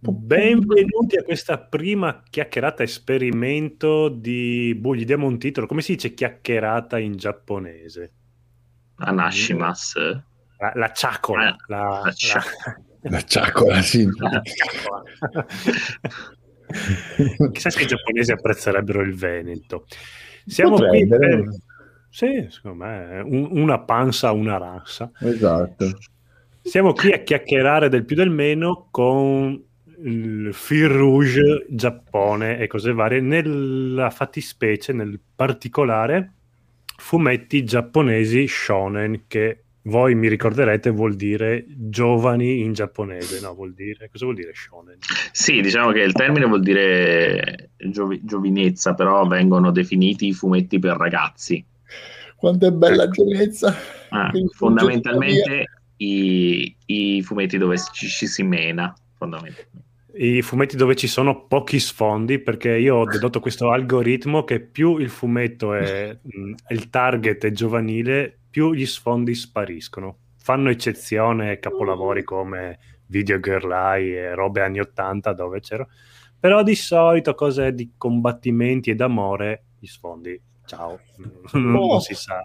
Benvenuti a questa prima chiacchierata esperimento di boh, gli diamo un titolo. Come si dice chiacchierata in giapponese? Anashimas. La, la ciacola. Ah, la, la cia- La ciacola, sì. la ciacola. Chissà se i giapponesi apprezzerebbero il Veneto. Siamo qui Potrebbero. per... Sì, secondo me, un- una panza, una rassa. Esatto. Siamo qui a chiacchierare del più del meno con il fil rouge Giappone e cose varie, nella fattispecie, nel particolare, fumetti giapponesi shonen, che voi mi ricorderete vuol dire giovani in giapponese, no? Vuol dire, cosa vuol dire shonen? Sì, diciamo che il termine vuol dire giovi- giovinezza, però vengono definiti i fumetti per ragazzi. Quanto è bella Ecco. giovinezza. Ah, fondamentalmente i, i fumetti dove ci, ci si mena, fondamentalmente. I fumetti dove ci sono pochi sfondi, perché io ho dedotto questo algoritmo che più il fumetto è mh, il target è giovanile, più gli sfondi spariscono. Fanno eccezione capolavori come Video Girl Eye e robe anni 80 dove c'ero, però di solito cose di combattimenti e d'amore, gli sfondi, ciao, non, non si sa.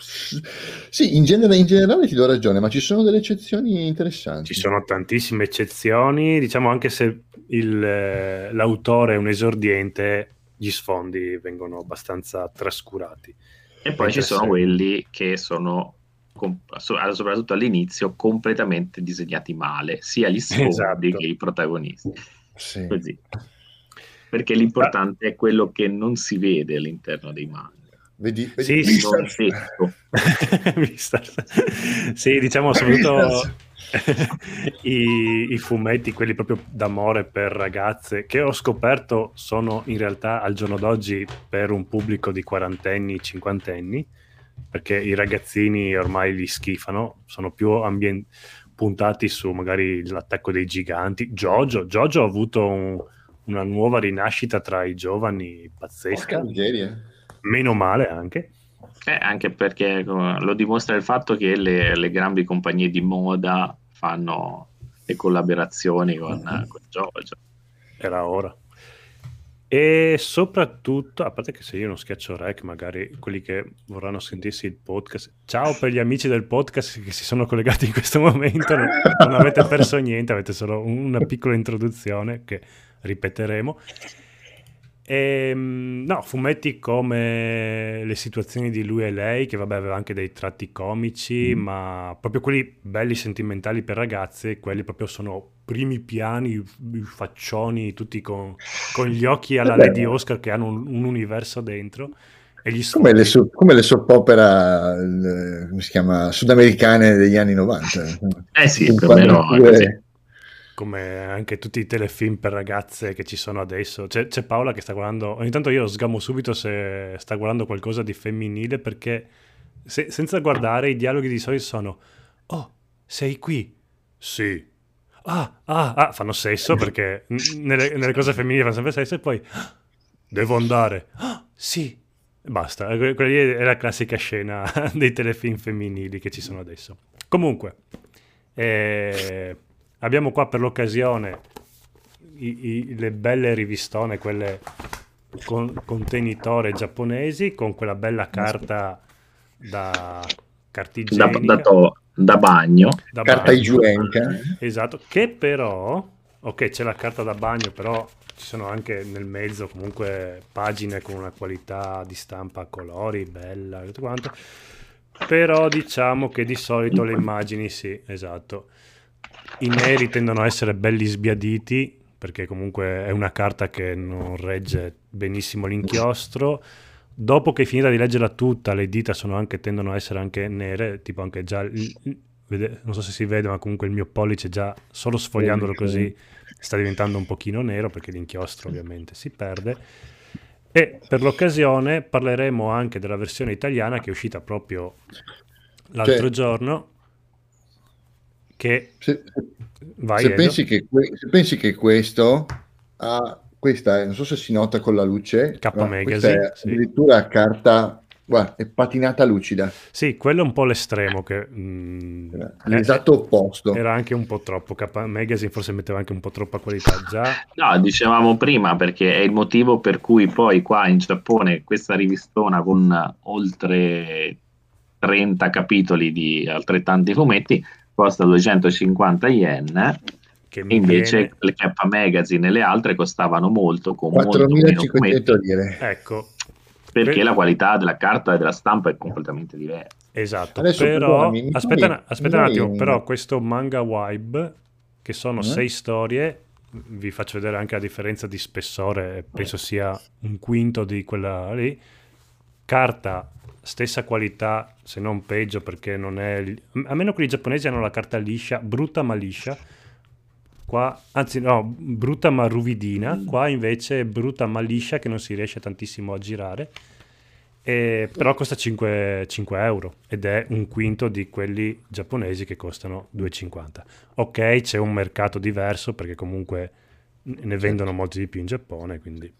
Sì, in, genere- in generale ti do ragione, ma ci sono delle eccezioni interessanti. Ci sono tantissime eccezioni, diciamo anche se il, eh, l'autore è un esordiente, gli sfondi vengono abbastanza trascurati. E poi ci sono quelli che sono, soprattutto all'inizio, completamente disegnati male, sia gli sfondi Esatto. che i protagonisti. Sì. Così. Perché l'importante è quello che non si vede all'interno dei manga. Vedi, Sì, vedi sì, sì, diciamo soprattutto i, i fumetti, quelli proprio d'amore per ragazze, che ho scoperto sono in realtà al giorno d'oggi per un pubblico di quarantenni, cinquantenni, perché i ragazzini ormai li schifano, sono più ambien- puntati su magari l'attacco dei giganti. Jojo, Jojo ha avuto un- una nuova rinascita tra i giovani pazzesca, Porca miseria. Meno male anche. Eh, anche perché lo dimostra il fatto che le, le grandi compagnie di moda fanno le collaborazioni con, Mhm. con Jojo. Era ora. E soprattutto, a parte che se io non schiaccio rec, magari quelli che vorranno sentirsi il podcast, ciao per gli amici del podcast che si sono collegati in questo momento, non, non avete perso niente, avete solo una piccola introduzione che ripeteremo. Ehm, no, fumetti come le situazioni di lui e lei, che vabbè aveva anche dei tratti comici, ma proprio quelli belli sentimentali per ragazze, quelli proprio sono primi piani, i faccioni, tutti con, con gli occhi alla Vabbè. Lady Oscar che hanno un, un universo dentro. E gli Come le, so- come le soap opera, eh, come si chiama, sudamericane degli anni 90. Eh sì, più o meno così. Come anche tutti i telefilm per ragazze che ci sono adesso. C'è, c'è Paola che sta guardando, ogni tanto io sgamo subito se sta guardando qualcosa di femminile perché se- senza guardare i dialoghi di solito sono Oh, sei qui? Sì. Ah, ah, ah, fanno sesso perché nelle, nelle cose femminili fanno sempre sesso e poi "Ah, devo andare. Ah, sì. E Basta, Que- quella è la classica scena dei telefilm femminili che ci sono adesso. Comunque, eh, abbiamo qua per l'occasione i- i- le belle rivistone, quelle con contenitore giapponesi, con quella bella carta da Da, cartigenica. da to- da bagno. da Carta bagno. igienica. Esatto, che però, ok, c'è la carta da bagno, però ci sono anche nel mezzo comunque pagine con una qualità di stampa a colori bella e tutto quanto. Però diciamo che di solito le immagini sì, esatto. I neri tendono a essere belli sbiaditi perché comunque è una carta che non regge benissimo l'inchiostro. Dopo che è finita di leggerla tutta, le dita sono anche, tendono a essere anche nere, tipo anche già, non so se si vede, ma comunque il mio pollice già, solo sfogliandolo Sì, così, sta diventando un pochino nero perché l'inchiostro ovviamente si perde. E per l'occasione parleremo anche della versione italiana che è uscita proprio l'altro Cioè- giorno, che Se, vai se pensi che, que- se pensi che questo ha questa è- non so se si nota con la luce, K ma Magazine, è sì. addirittura carta Guarda, è patinata lucida. Sì, quello è un po' l'estremo che... mm, L'esatto opposto. Era anche un po' troppo. K Magazine forse metteva anche un po' troppa qualità già. No, dicevamo prima perché è il motivo per cui poi qua in Giappone questa rivistona con oltre 30 capitoli di altrettanti fumetti costa 250 yen Che mi invece viene... le K Magazine e le altre costavano molto con molto meno 4500 fumetti lire. Ecco, perché Que- la qualità della carta e della stampa è completamente diversa. esatto. Adesso, però, mi aspetta, dai- aspetta mi un attimo, però questo manga Vibe, che sono Eh? sei storie, vi faccio vedere anche la differenza di spessore, penso sia un quinto di quella lì. Carta, stessa qualità, se non peggio, perché non è... A meno che i giapponesi hanno la carta liscia, brutta ma liscia. Qua, anzi no, brutta ma ruvidina, qua invece è brutta ma liscia che non si riesce tantissimo a girare. E- però costa 5, 5 euro ed è un quinto di quelli giapponesi che costano 2,50. Ok, c'è un mercato diverso perché comunque ne vendono molti di più in Giappone, quindi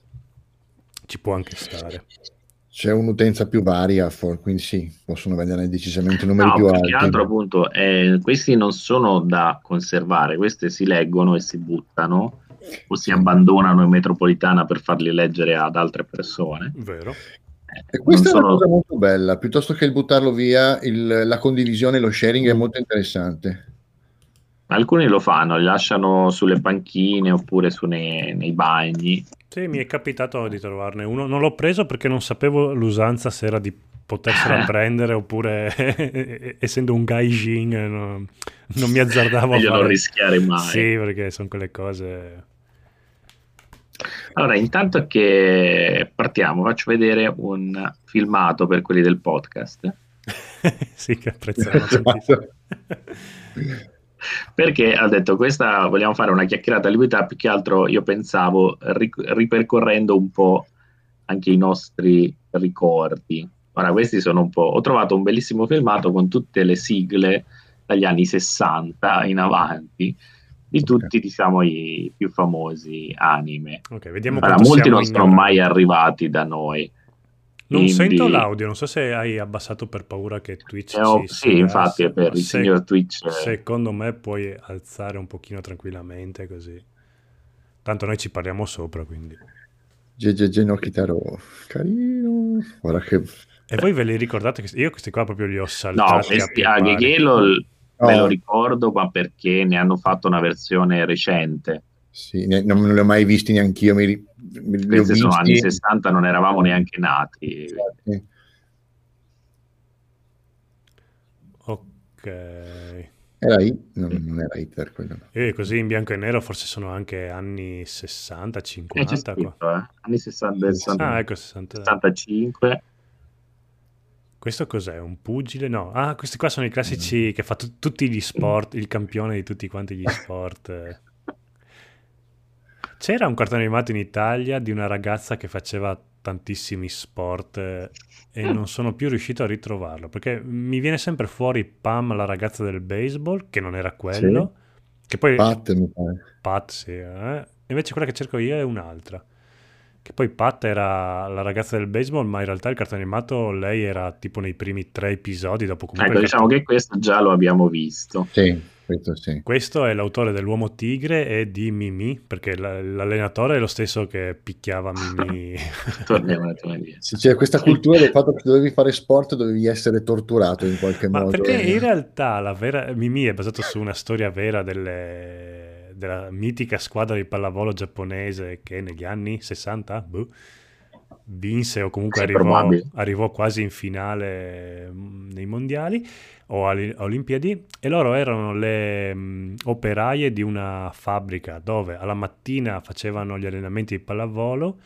ci può anche stare. C'è un'utenza più varia, for- quindi sì, possono vendere decisamente numeri No, più più alti. che altro appunto eh, questi non sono da conservare, questi si leggono e si buttano o si abbandonano in metropolitana per farli leggere ad altre persone. Vero? Eh, E questa non è una sono- cosa molto bella, piuttosto che il buttarlo via, il- la condivisione, lo sharing è molto interessante. Alcuni lo fanno, li lasciano sulle panchine oppure su nei, nei bagni. Sì, mi è capitato di trovarne uno. Non l'ho preso perché non sapevo l'usanza se era di potersela prendere oppure essendo un gaijin eh, non, non mi azzardavo a Meglio non fare... rischiare mai. Sì, perché sono quelle cose... Allora, intanto che partiamo, faccio vedere un filmato per quelli del podcast. sì, che apprezzano tantissimo. Perché ho detto questa vogliamo fare una chiacchierata a libertà, più che altro io pensavo ric- ripercorrendo un po' anche i nostri ricordi. Ora, questi sono un po'. Ho trovato un bellissimo filmato con tutte le sigle dagli anni 60 in avanti di tutti, diciamo, i più famosi anime. Ok, vediamo Ora, quanto molti non sono mai arrivati da noi. Non quindi- sento l'audio, non so se hai abbassato per paura che Twitch Eh, oh, sì, infatti, è per il Se- signor Twitch. eh, Secondo me puoi alzare un pochino tranquillamente così. Tanto noi ci parliamo sopra, quindi. GGG no Kitaro, carino. Guarda che... E voi ve li ricordate? Io questi qua proprio li ho No, saltati a questi piè a. Geghelo l- me No. lo ricordo, ma perché ne hanno fatto una versione recente. Sì, ne- non, non li ho mai visti neanch'io, mi, Questi sono anni visti. 60, non eravamo neanche nati. Sì. Ok. Era I? No, non era Hitler quello. E così in bianco e nero forse sono anche anni 60, Eh, c'è 50 qua. scritto, eh. Anni 60, Sì, 60, Ah, ecco 60. 65. Questo cos'è? Un pugile? No. Ah, questi qua sono i Mm. classici che fa tu- tutti gli sport, il campione di tutti quanti gli sport. C'era un cartone animato in Italia di una ragazza che faceva tantissimi sport eh, e non sono più riuscito a ritrovarlo perché mi viene sempre fuori Pam, la ragazza del baseball, che non era quello, che poi Pat, mi pare. Pat, sì, eh. Invece quella che cerco io è un'altra. Che poi Pat era la ragazza del baseball, ma in realtà il cartone animato lei era tipo nei primi tre episodi. Dopo comunque Ecco, diciamo cartone- che questo già lo abbiamo visto. Sì, questo sì. Questo è l'autore dell'Uomo Tigre e di Mimi, perché la- l'allenatore è lo stesso che picchiava Mimi. Torniamo indietro. Sì, c'è questa cultura del fatto che dovevi fare sport dovevi essere torturato in qualche Ma modo. perché in realtà la vera... Mimi è basato su una storia vera delle- della mitica squadra di pallavolo giapponese che negli anni 60 boh, vinse o comunque arrivò, arrivò quasi in finale nei mondiali o alle Olimpiadi e loro erano le mh, operaie di una fabbrica dove alla mattina facevano gli allenamenti di pallavolo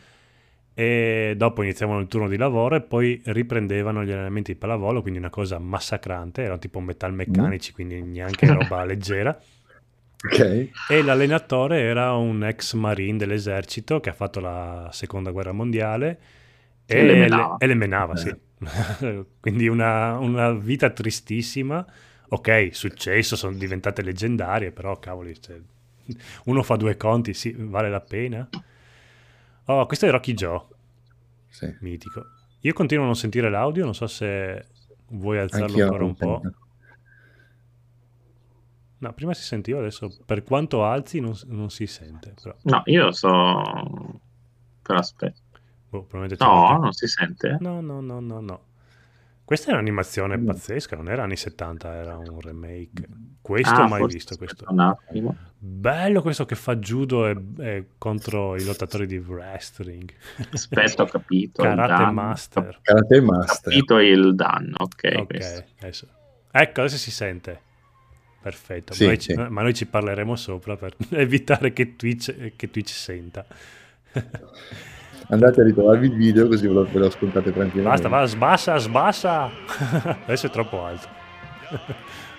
e dopo iniziavano il turno di lavoro e poi riprendevano gli allenamenti di pallavolo, quindi una cosa massacrante, erano tipo metalmeccanici, quindi neanche roba leggera. Ok. E l'allenatore era un ex marine dell'esercito che ha fatto la seconda guerra mondiale E le menava. e le menava, sì. quindi una, una vita tristissima. Ok, successo, sono diventate leggendarie, però cavoli, cioè, uno fa due conti, sì, vale la pena. Oh, questo è Rocky Joe, Sì. mitico. Io continuo a non sentire l'audio, non so se vuoi alzarlo Anch'io ancora un po'. sento. No, prima si sentiva, adesso per quanto alzi non, non si sente. Però, No, io so... Però aspetta. boh, No, non si sente? No, no, no, no, no. Questa è un'animazione No. pazzesca, non era anni 70, era un remake. Questo Ah, ho mai visto. Questo. Un attimo. Bello questo che fa judo e, e contro i lottatori di wrestling. Aspetta, ho capito. Karate. Master. Karate Ho Master. capito il danno, ok. Ok, questo. adesso. Ecco, adesso si sente. Perfetto, Sì, ma, noi, sì. ma noi ci parleremo sopra per evitare che Twitch, che Twitch senta. Andate a ritrovarvi il video così ve lo, ve lo ascoltate tranquillamente. Basta, va, sbassa, sbassa. Adesso è troppo alto.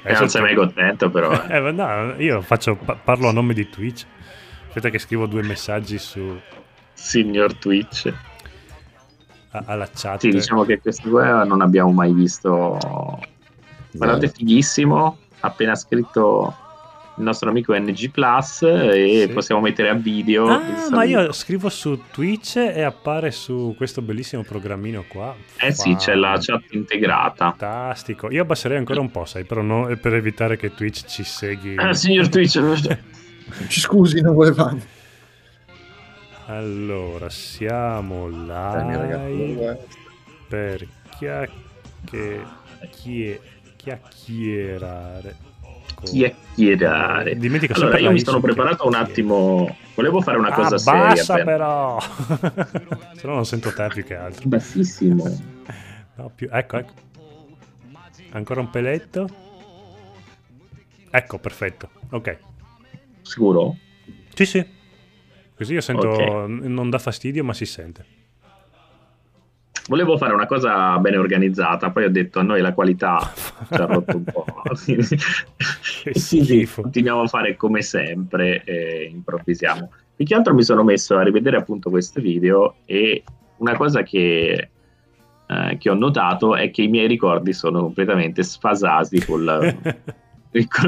E non sei mai contento, però. eh. Eh, no, io faccio, pa- parlo a nome di Twitch. Aspetta che scrivo due messaggi su, Signor Twitch. a- alla chat. Sì, diciamo che questo qua non abbiamo mai visto. Guardate, fighissimo. Appena scritto il nostro amico NG Plus e Sì. possiamo mettere a video. Ah, ma io scrivo su Twitch e appare su questo bellissimo programmino qua. Eh sì, c'è la chat integrata. Fantastico. Io abbasserei ancora un po', sai, però no, è per evitare che Twitch ci segui. Eh, signor Twitch, Ci scusi, non volevamo. Allora, siamo live eh. per chie- chiacchierare. con- chiacchierare. Dimentica Allora, io mi sono preparato un attimo. Volevo fare una cosa Abbassa seria. per- però! Se no non sento te più che altro. Bassissimo. No, più... Ecco, ecco. Ancora un peletto. Ecco, perfetto. Ok. Sicuro? Sì, sì. Così io sento... Ok. Non dà fastidio, ma si sente. Volevo fare una cosa bene organizzata, poi ho detto a noi la qualità ci ha rotto un po'. Quindi continuiamo a fare come sempre e improvvisiamo. Più che altro mi sono messo a rivedere appunto questo video e una cosa che, eh, che ho notato è che i miei ricordi sono completamente sfasati con la,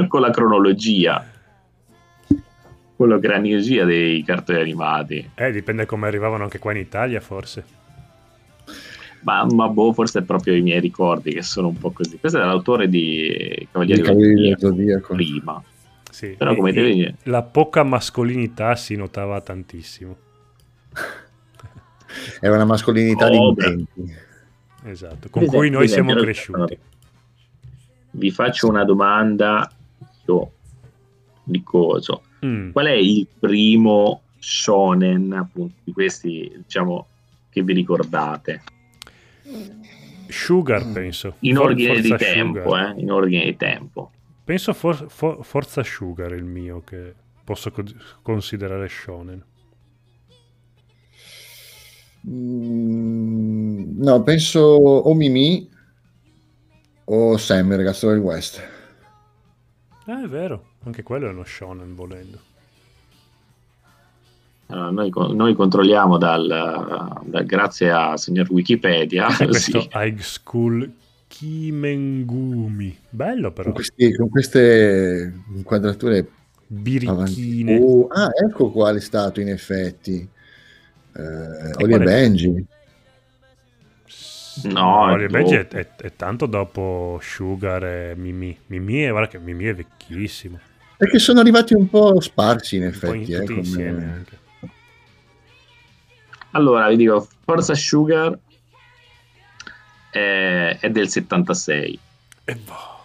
con la cronologia, con la cronologia dei cartoni animati. Eh, dipende come arrivavano anche qua in Italia, forse. Ma, ma boh, forse è proprio i miei ricordi che sono un po' così. Questo è l'autore di Cavalieri del Cavalieri del Zodiaco, prima. Sì. Però come E- te vedi- La poca mascolinità si notava tantissimo. Era una mascolinità Oh, di intenti. Esatto. Con Per cui noi siamo cresciuti. Vi faccio una domanda io, di coso. Mm. Qual è il primo shonen appunto di questi, diciamo, che vi ricordate? Sugar, penso. In For- ordine di tempo, eh? In ordine di tempo. Penso for- for- Forza Sugar il mio che posso co- considerare shonen. Mm, no, penso o Mimi o Sam, il ragazzo del West. Ah, è vero, anche quello è uno shonen volendo. Allora, noi, noi controlliamo dal, dal- grazie a signor Wikipedia. Questo sì. High School Kimengumi. Bello però. Con, questi- con queste inquadrature Birichine. Oh, ah, ecco quale è stato in effetti. Eh, Oli e? Benji. No, Oli e Benji è, è- è tanto dopo Sugar e Mimi. Mimi è, guarda che Mimi è vecchissimo. Perché sono arrivati un po' sparsi in Un po' in- effetti. eh, tutti come- insieme anche. Allora, vi dico, Forza Sugar è, è del 76. E boh.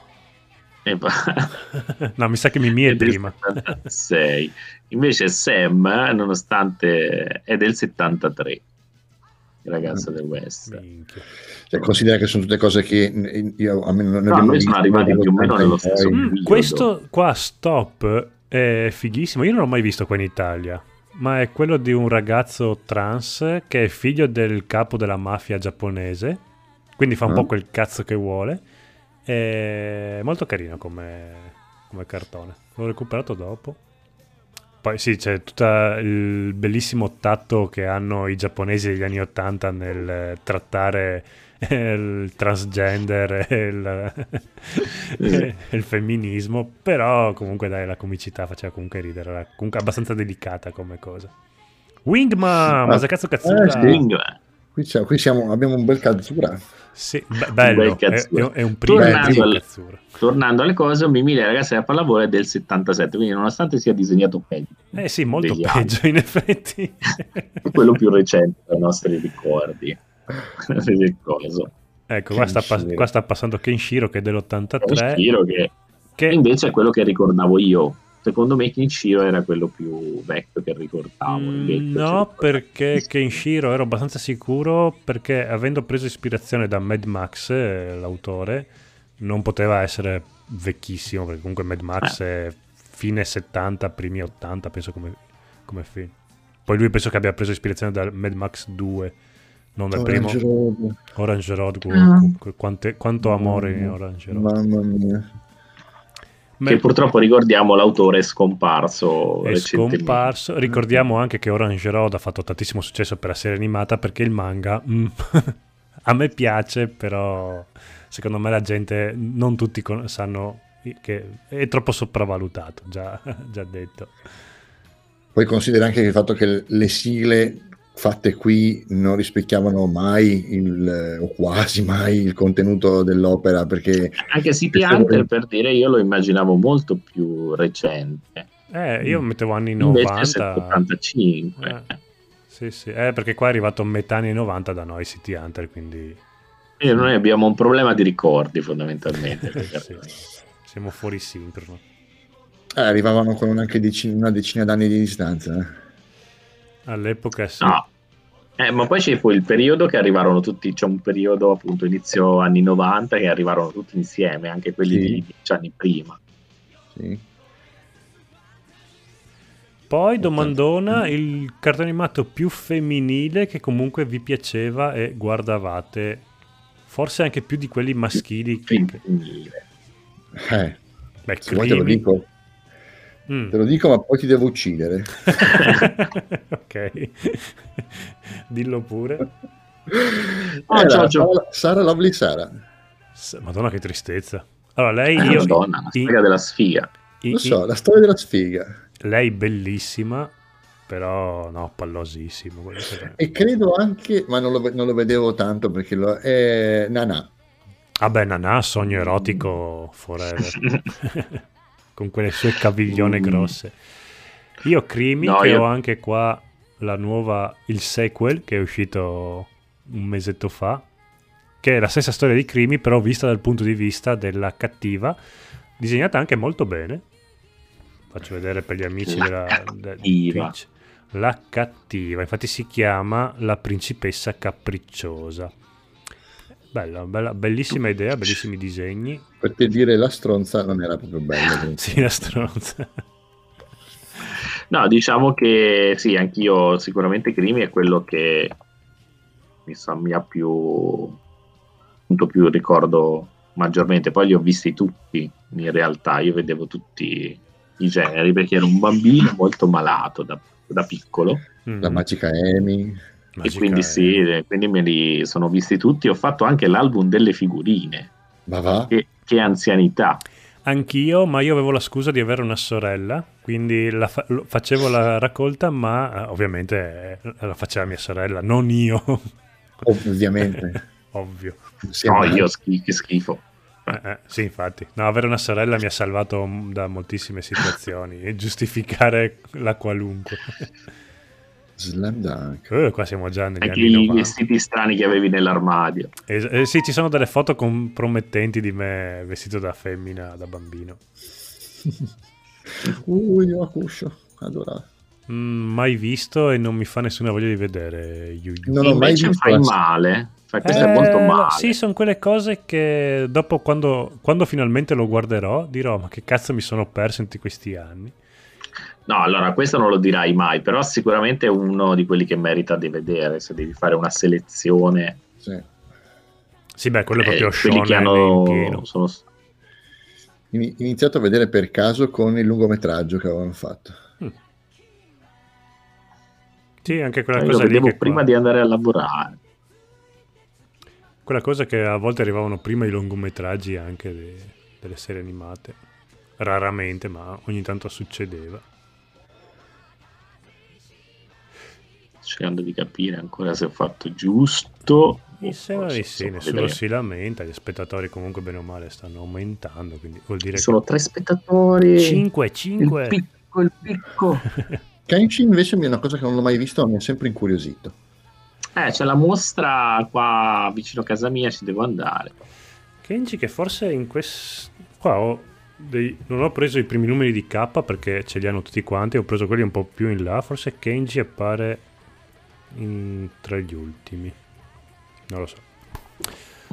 E poi- no, mi sa che Mimi è del prima. 76. Invece Sam, nonostante è del 73, il ragazzo del West. Cioè, considera che sono tutte cose che io, a me non No, noi sono visto, arrivati più o meno nello stesso Mm, questo qua, Stop, è fighissimo. Io non l'ho mai visto qua in Italia. Ma è quello di un ragazzo trans che è figlio del capo della mafia giapponese. Quindi fa un Ah. po' quel cazzo che vuole. È molto carino come, come cartone. L'ho recuperato dopo. Poi sì, c'è tutto il bellissimo tatto che hanno i giapponesi degli anni Ottanta nel trattare il transgender e il, e il femminismo, però comunque dai, la comicità faceva comunque ridere, era comunque abbastanza delicata come cosa. Wingman, ma che cazzo cazzuta? Eh, sì. Wingman. Qui, qui siamo, abbiamo un bel Katsura. Sì, be- bello, Un bel Katsura. è, è un primo, Tornando al- Katsura. Tornando alle cose, Mimì le ragazze della pallavolo è del 77, quindi nonostante sia disegnato peggio, Eh sì, molto peggio in effetti. quello più recente dei nostri ricordi. Ecco, qua sta, pas- Kenshiro. qua sta passando Kenshiro che è dell'83. Kenshiro che Che invece è quello che ricordavo io. Secondo me Kenshiro era quello più vecchio che ricordavo. Mm, no, c'è- perché Kenshiro ero abbastanza sicuro perché avendo preso ispirazione da Mad Max, eh, l'autore, non poteva essere vecchissimo perché comunque Mad Max Eh. è fine 70, primi 80, penso come, come film. Poi lui penso che abbia preso ispirazione da Mad Max 2, non dal primo Orange Road. Orange Road. Ah. qu- quante- quanto amore in Orange Road. Mamma mia. Ma- Che purtroppo ricordiamo l'autore è scomparso è scomparso. Ricordiamo anche che Orange Road ha fatto tantissimo successo per la serie animata perché il manga mm, a me piace, però secondo me la gente non tutti con- sanno che è troppo sopravvalutato, già, già detto. Poi considera anche il fatto che le sigle fatte qui non rispecchiavano mai il, o quasi mai il contenuto dell'opera perché Anche City Hunter, per dire, io lo immaginavo molto più recente. Eh, io mettevo anni Invece è 90. 75. Eh, sì, sì, eh, perché qua è arrivato metà anni 90 da noi City Hunter, quindi Quindi noi abbiamo un problema di ricordi fondamentalmente. sì, siamo fuori sincrono. eh, arrivavano con anche decina- una decina d'anni di distanza. All'epoca sì. No. Eh, ma poi c'è poi il periodo che arrivarono tutti, c'è un periodo appunto inizio anni 90 che arrivarono tutti insieme, anche quelli Sì. di dieci anni prima. Sì. Poi domandona il cartone animato più femminile che comunque vi piaceva e guardavate, forse anche più di quelli maschili. Che... Femminile. Eh, Beh, se vuoi te lo dico, Mm. te lo dico, ma poi ti devo uccidere. ok, dillo pure. Oh, Era Giorgio. Sara, Sara Lovely Sara. Madonna, che tristezza. Allora, lei, Eh, io, Madonna, la i- storia della sfiga. i- Lo i- so, la storia della sfiga. lei bellissima, però no, pallosissimo. che- E credo anche, ma non lo, non lo vedevo tanto perché lo, è Nana. Vabbè, Nanà, sogno erotico forever. Con quelle sue caviglione Mm. grosse. Io Crimi, No, che io- ho anche qua la nuova, il sequel che è uscito un mesetto fa, che è la stessa storia di Crimi, però vista dal punto di vista della cattiva, disegnata anche molto bene. Faccio vedere per gli amici La della, de- cattiva. Twitch. La cattiva, infatti si chiama La principessa capricciosa. Bella, bella, bellissima idea, bellissimi disegni. Perché dire la stronza non era proprio bello. Sì, la stronza. No, diciamo che sì, anch'io sicuramente Crimi è quello che mi, sa, mi ha più appunto più ricordo maggiormente. Poi li ho visti tutti in realtà, io vedevo tutti i generi perché ero un bambino molto malato da, da piccolo Mm. La magica Amy. Magica e quindi è- sì, eh, quindi me li sono visti tutti. Ho fatto anche l'album delle figurine, Ma va? che, che anzianità. Anch'io, ma io avevo la scusa di avere una sorella, quindi la fa- facevo la raccolta, ma eh, ovviamente eh, la faceva mia sorella, non io, Ovviamente. ovvio. Siamo- No, io schi- che schifo. Eh, eh, sì, infatti. No, avere una sorella mi ha salvato da moltissime situazioni e giustificare la qualunque. Slam Dunk. Eh, qua siamo già negli Anche anni i 90. vestiti strani che avevi nell'armadio. Es- eh, sì, ci sono delle foto compromettenti di me vestito da femmina, da bambino. Uh, io a cuscio. Adorato. Mm, mai visto e non mi fa nessuna voglia di vedere Yu Yu. Non ho mai visto fai la- male. Fai questo è Eh, molto male. Sì, sono quelle cose che dopo, quando, quando finalmente lo guarderò, dirò: Ma che cazzo mi sono perso in tutti questi anni? No, allora questo non lo dirai mai, però sicuramente è uno di quelli che merita di vedere se devi fare una selezione. Sì. Sì, beh, quello è eh, proprio quelli che shonen in pieno. hanno sono Ini- iniziato a vedere per caso con il lungometraggio che avevano fatto. Sì, anche quella io lo cosa lì. vedevo che prima qua- di andare a lavorare. Quella cosa che a volte arrivavano prima i lungometraggi anche de- delle serie animate. Raramente, ma ogni tanto succedeva. Cercando di capire ancora se ho fatto giusto. Mi sembra di sì, nessuno vedremo. si lamenta, gli spettatori comunque bene o male stanno aumentando, quindi vuol dire Ci sono tre spettatori. 5, Il 5. picco, il picco. Kenshin invece è una cosa che non l'ho mai visto, mi ha sempre incuriosito. Eh, c'è la mostra qua vicino a casa mia, ci devo andare. Kenji che forse in questo... Qua ho dei... non ho preso i primi numeri di K perché ce li hanno tutti quanti, ho preso quelli un po' più in là, forse appare in... tra gli ultimi. Non lo so.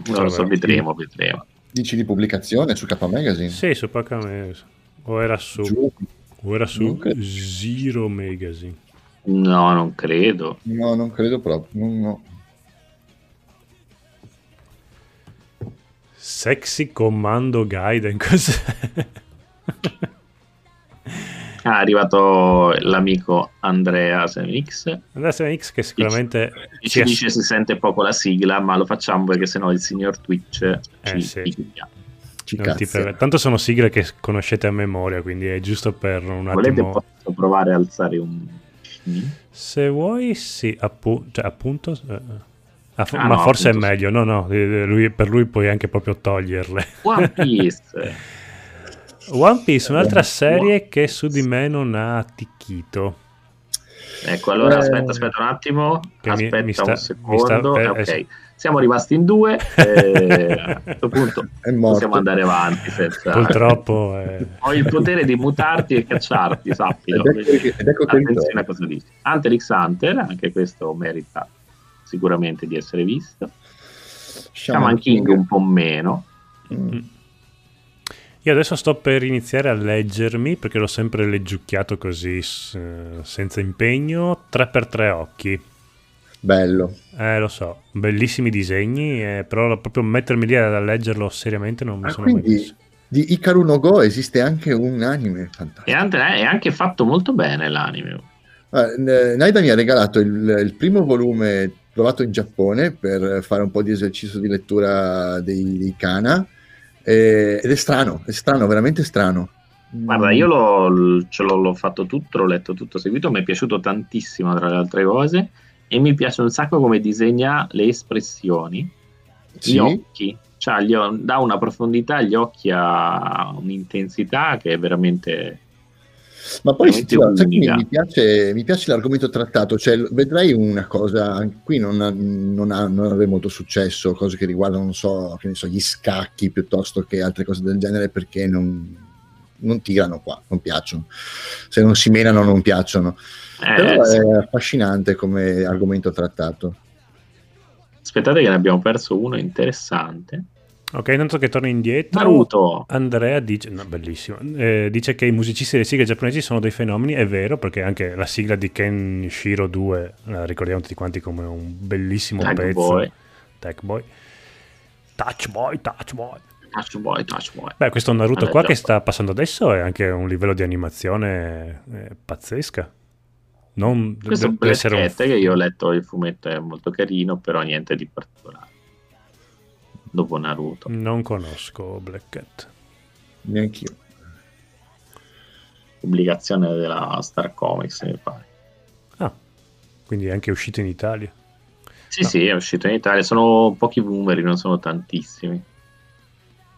Non lo so, vedremo, vedremo. Dici di pubblicazione su K Magazine? Sì, su Pacame. O era su... Giù? O era su. Zero Magazine. No, non credo. No, non credo proprio. no, no. Sexy Commando Gaiden, cos'è? Ah, è arrivato l'amico Andrea Semix. Adesso è X che sicuramente Ci ci dice si sente poco la sigla, ma lo facciamo perché sennò il signor Twitch ci Eh, sì. Ci cazzo. preve- Tanto sono sigle che conoscete a memoria, quindi è giusto per un Volete attimo. posso provare a alzare un... Se vuoi, sì, appu- cioè, appunto. eh, ah, Ah, ma no, forse appunto è meglio, no, no, eh, lui- per lui puoi anche proprio toglierle. One Piece. One Piece, un'altra Eh, serie che su di me non ha atticchito. ecco, allora Eh. aspetta, aspetta un attimo. Che mi- aspetta mi sta- un mi secondo. sta- Eh, eh, ok, siamo rimasti in due. eh, a questo punto possiamo andare avanti senza... Purtroppo. eh, Ho il potere di mutarti e cacciarti, sappilo. Ed ecco ed ecco Attenzione a cosa dici. Hunter x Hunter, anche questo merita sicuramente di essere visto. Shaman King un po' meno. Mm. Io adesso sto per iniziare a leggermi perché l'ho sempre leggiucchiato così eh, senza impegno 3x3 occhi. Bello. Eh, lo so, bellissimi disegni, eh, però proprio mettermi lì a leggerlo seriamente non mi Ah, sono mai quindi messo. di Ikaru no Go esiste anche un anime fantastico. Hunter è anche fatto molto bene l'anime. N- Naida mi ha regalato il, il primo volume trovato in Giappone per fare un po' di esercizio di lettura dei, dei kana eh, ed è strano, è strano, veramente strano. Guarda, io l'ho, ce l'ho, l'ho fatto tutto, l'ho letto tutto seguito, mi è piaciuto tantissimo tra le altre cose e mi piace un sacco come disegna le espressioni, sì, gli occhi, cioè gli dà una profondità agli occhi, a un'intensità che è veramente... Ma poi che mi, piace, mi piace l'argomento trattato, cioè vedrei una cosa, qui non, non, ha- non aveva molto successo, cose che riguardano, non so, che ne so, gli scacchi piuttosto che altre cose del genere perché non, non tirano qua, non piacciono. Se non si menano non piacciono. Eh, Però sì. è affascinante come argomento trattato. Aspettate che ne abbiamo perso uno interessante. Ok, intanto che torno indietro, Naruto. Andrea dice, no, bellissimo, eh, dice che i musicisti delle sigle giapponesi sono dei fenomeni, è vero, perché anche la sigla di Ken Shiro 2 la ricordiamo tutti quanti come un bellissimo Tag pezzo. Boy. Tech Boy. Touch Boy, Touch Boy. Touch boy, touch boy. Beh, questo Naruto Vabbè, qua che sta passando adesso è anche un livello di animazione eh, pazzesca. Non Questo deve essere un... Che io ho letto il fumetto è molto carino, però niente di particolare. Dopo Naruto. Non conosco Black Cat. Neanch'io. Pubblicazione della Star Comics, mi pare. Ah, quindi è anche uscito in Italia. Sì, No. sì, è uscito in Italia. Sono pochi numeri, non sono tantissimi.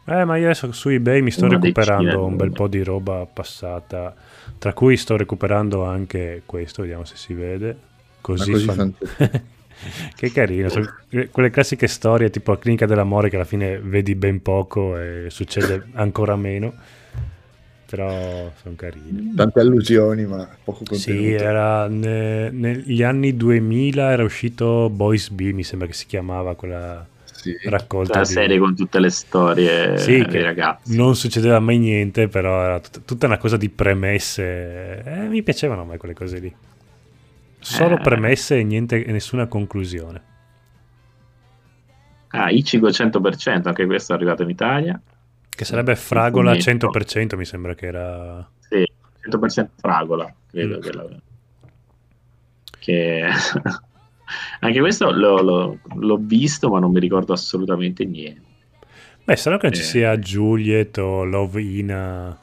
Eh, ma io adesso su eBay mi sto Una recuperando un bel po' di roba passata, tra cui sto recuperando anche questo, vediamo se si vede. Così, così fan-. che carino, sono quelle classiche storie tipo la clinica dell'amore che alla fine vedi ben poco e succede ancora meno, però sono carini. Tante allusioni, ma poco contenuto. Sì, era ne- negli anni 2000 era uscito Boys B, mi sembra che si chiamava quella Sì. raccolta La di- serie con tutte le storie Sì, dei che ragazzi. non succedeva mai niente, però era tut- tutta una cosa di premesse. Eh, mi piacevano a me quelle cose lì. Solo Eh. premesse e niente, e nessuna conclusione. Ah, Ichigo 100%, anche questo è arrivato in Italia. Che sarebbe Fragola fumetto. 100%, mi sembra che era... Sì, 100% fragola, credo Mm. che, la- che- anche questo l'ho, l'ho- l'ho visto, ma non mi ricordo assolutamente niente. Beh, strano che non ci Eh. sia Juliet o Love Ina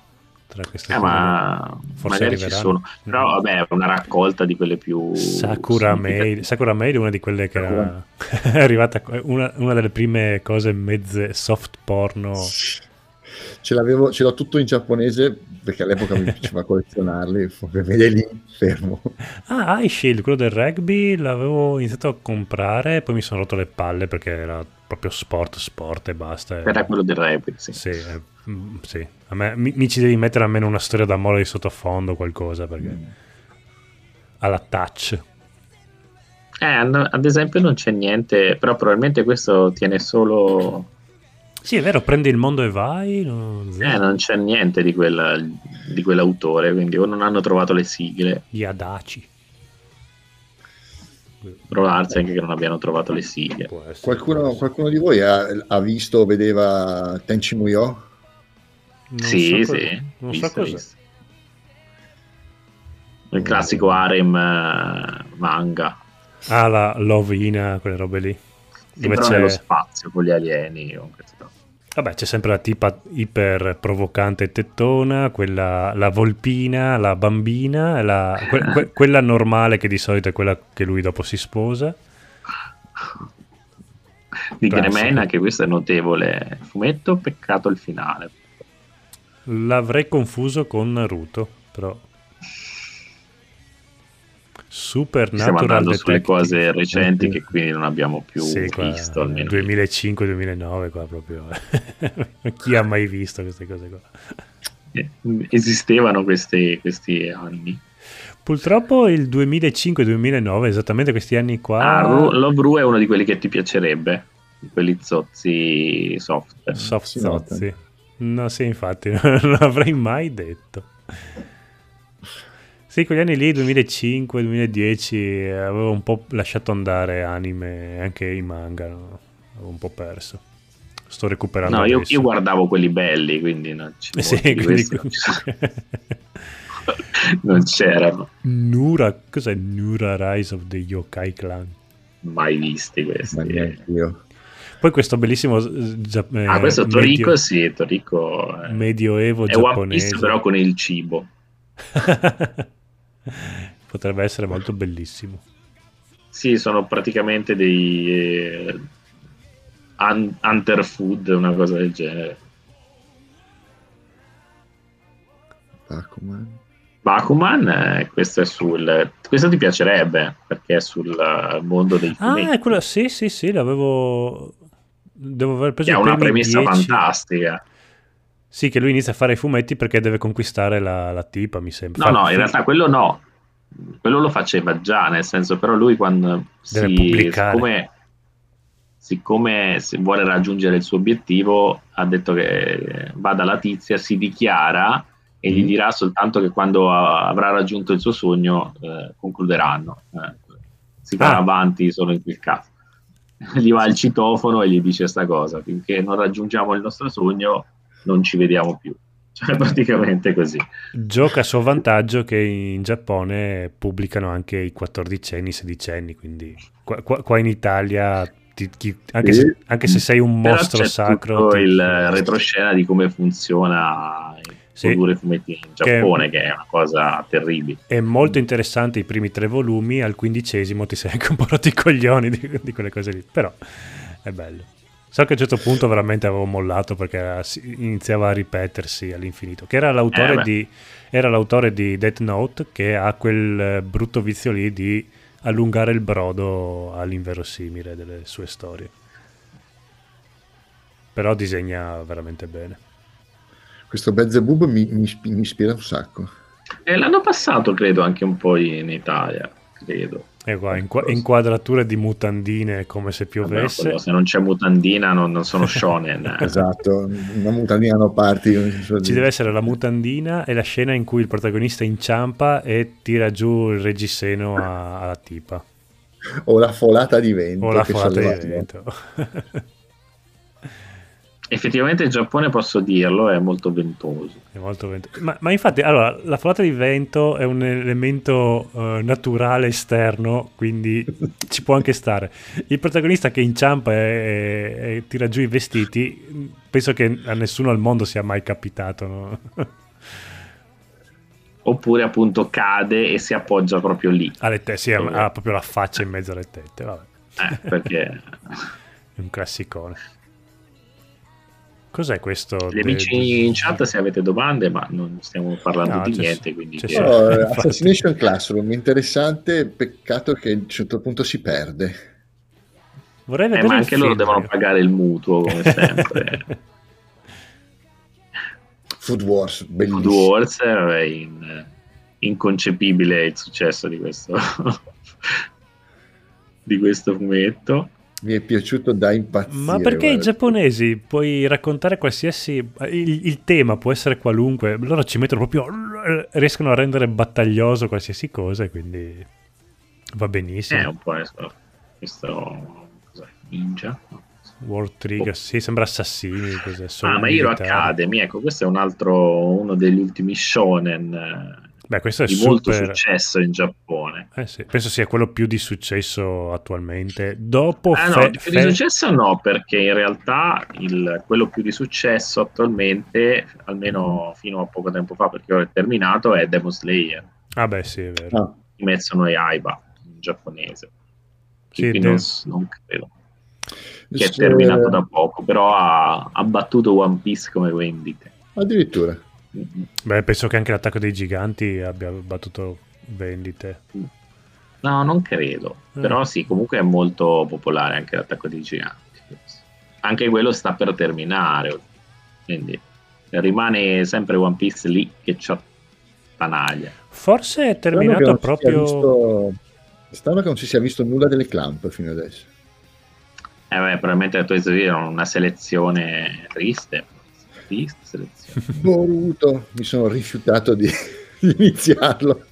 tra queste Eh, cose. ma Forse magari ci arriveranno. sono. Però Mm. vabbè, è una raccolta di quelle più Sakura. Mail. Sakura Mail è una di quelle che era è arrivata una, una delle prime cose mezze soft porno. Ce, l'avevo, ce l'ho tutto in giapponese perché all'epoca mi piaceva collezionarli. Me lì fermo. Ah, Ice Shield, quello del rugby, l'avevo iniziato a comprare, poi mi sono rotto le palle perché era proprio sport, sport e basta. Era quello del rap, sì. Sì, eh, mm, sì. A me, mi, mi ci devi mettere almeno una storia d'amore di sottofondo, qualcosa, perché alla touch. Eh, ad esempio non c'è niente, però probabilmente questo tiene solo... Sì, è vero, prendi il mondo e vai. no, Eh, non c'è niente di, quella- di quell'autore, quindi o non hanno trovato le sigle, Gli Adaci. può darsi anche che non abbiano trovato le sigle. Qualcuno, qualcuno di voi ha, ha visto o vedeva Tenchi Muyo? Non sì, so sì, Non visto, so cos'è. visto. Il classico harem eh, manga, Ah, la Lovina, quelle robe lì. Dove c'è... nello spazio con gli alieni. robe. Vabbè, c'è sempre la tipa iper provocante e tettona, quella, la volpina, la bambina, la- que- que- quella normale che di solito è quella che lui dopo si sposa. Di Classico. Gremen, anche questo è notevole. Fumetto, peccato il finale. L'avrei confuso con Naruto, però... Stiamo Supernatural andando sulle Detective. cose recenti che quindi non abbiamo più Sì, qua, visto almeno. 2005-2009 qua proprio. Chi ha mai visto queste cose qua? Eh, Esistevano questi, questi anni. Purtroppo il 2005-2009, esattamente questi anni qua... Ah, Love Ru è uno di quelli che ti piacerebbe, di quelli zozzi soft. Soft zozzi. No, sì, infatti, non l'avrei mai detto. Sì, quegli anni lì, 2005-2010, eh, avevo un po' lasciato andare anime, anche i manga, no? avevo un po' perso. Sto recuperando No, io, io guardavo quelli belli, quindi non, ci- Eh Sì, quindi... non c'erano Nura, cos'è Nura Rise of the Yokai Clan? mai visti questi. io. Poi questo bellissimo eh, gia- eh, Ah, questo medio- Toriko sì, Toriko è, medioevo è One giapponese. Piece però con il cibo. Potrebbe essere molto bellissimo. Sì, sono praticamente dei eh, hun- hunter food, una cosa del genere. Bakuman. Bakuman, eh, questo è sul. Questo ti piacerebbe perché è sul eh, mondo dei Ah, fumetti. è quello, sì, sì, sì, l'avevo... Devo aver preso che ha una premessa 10. fantastica. Sì, che lui inizia a fare i fumetti perché deve conquistare la, la tipa, mi sembra. No, Fa- no, in realtà quello no. Quello lo faceva già, nel senso, però lui quando Deve si, pubblicare. siccome, siccome si vuole raggiungere il suo obiettivo, ha detto che va dalla tizia, si dichiara e gli Mm. dirà soltanto che quando avrà raggiunto il suo sogno eh, concluderanno. Eh, si farà Ah. avanti solo in quel caso. Gli va il citofono e gli dice sta cosa, finché non raggiungiamo il nostro sogno non ci vediamo più. Cioè, praticamente così. Gioca a suo vantaggio che in Giappone pubblicano anche i 14enni, i 16enni, quindi qua, qua- in Italia, ti- anche, se, anche se sei un mostro sacro... ti- il retroscena di come funziona Sì. produrre fumetti in Giappone, che... è una cosa terribile. È molto interessante i primi tre volumi, al quindicesimo ti sei anche un po' rotto i coglioni di, di quelle cose lì, però è bello. So che a un certo punto veramente avevo mollato perché era- iniziava a ripetersi all'infinito, che era l'autore, Eh, di, era l'autore di Death Note che ha quel eh, brutto vizio lì di allungare il brodo all'inverosimile delle sue storie. Però disegna veramente bene. Questo Beelzebub mi, mi, mi ispira un sacco. E l'anno passato credo anche un po' in Italia, credo. E qua, inqua- inquadrature di mutandine come se Vabbè, piovesse. quello, se non c'è mutandina non, non sono shonen. Esatto, una mutandina no party. Ci deve essere la mutandina e la scena in cui il protagonista inciampa e tira giù il reggiseno a- alla tipa. O la folata di vento. O la folata di vento. Effettivamente il Giappone, posso dirlo, è molto ventoso. È molto vento. Ma, ma infatti, allora, la folata di vento è un elemento eh, naturale esterno, quindi ci può anche stare. Il protagonista che inciampa e, e- e tira giù i vestiti, penso che a nessuno al mondo sia mai capitato. no? oppure appunto cade e si appoggia proprio lì. Alle te- sì, ha proprio la faccia in mezzo alle tette, vabbè. Eh, perché... È un classicone. Cos'è questo? Gli amici in chat se avete domande, ma non stiamo parlando no, di niente. Quindi che... oh, Assassination Classroom, interessante, peccato che a un certo punto si perde. Vorrei vedere eh, ma anche loro devono pagare il mutuo, come sempre. Food Wars, bellissimo. Food Wars è in, inconcepibile il successo di questo, di questo fumetto mi è piaciuto da impazzire. Ma perché guarda. i giapponesi puoi raccontare qualsiasi. Il, il, tema può essere qualunque, loro ci mettono proprio. riescono a rendere battaglioso qualsiasi cosa e quindi va benissimo. È un po' questo. questo cos'è? Ninja? World Trigger, oh. sì, sembra assassini. Cos'è, ah, ma Hero Academy, ecco, questo è un altro uno degli ultimi shonen Beh, questo è di super... molto successo in Giappone. Eh sì, penso sia quello più di successo attualmente. Dopo ah, fe- no, più fe- di successo no, perché in realtà il, quello più di successo attualmente, almeno fino a poco tempo fa, perché ora è terminato, è Demon Slayer. Ah beh, sì, è vero. Ah. Kimetsu no Yaiba, in giapponese. Sì, non, non credo. Che è terminato da poco, però ha, ha battuto One Piece come vendite. Addirittura. Beh, penso che anche l'attacco dei giganti abbia battuto vendite. No, non credo. Eh. Però sì, comunque è molto popolare anche l'attacco dei giganti. Anche quello sta per terminare. Quindi rimane sempre One Piece lì che c'ha tanaglia. Forse è terminato proprio... Visto... Strano che non si sia visto nulla delle clamp fino adesso. Eh beh, probabilmente la tua era una selezione triste triste selezione. Boruto, mi sono rifiutato di, di, iniziarlo.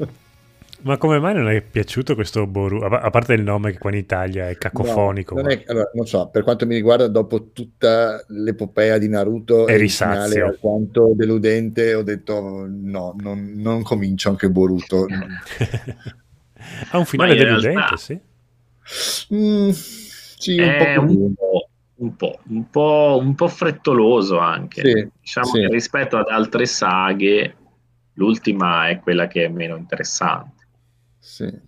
Ma come mai non è piaciuto questo Boruto? A parte il nome che qua in Italia è cacofonico. No, non, è, allora, non, so, per quanto mi riguarda, dopo tutta l'epopea di Naruto è il finale alquanto deludente, ho detto no, non, non comincio anche Boruto. ha un finale deludente, realtà... sì? Mm, sì, un è po', un po' un po', un po', un po frettoloso anche. Sì, diciamo sì. che rispetto ad altre saghe, l'ultima è quella che è meno interessante. Sì.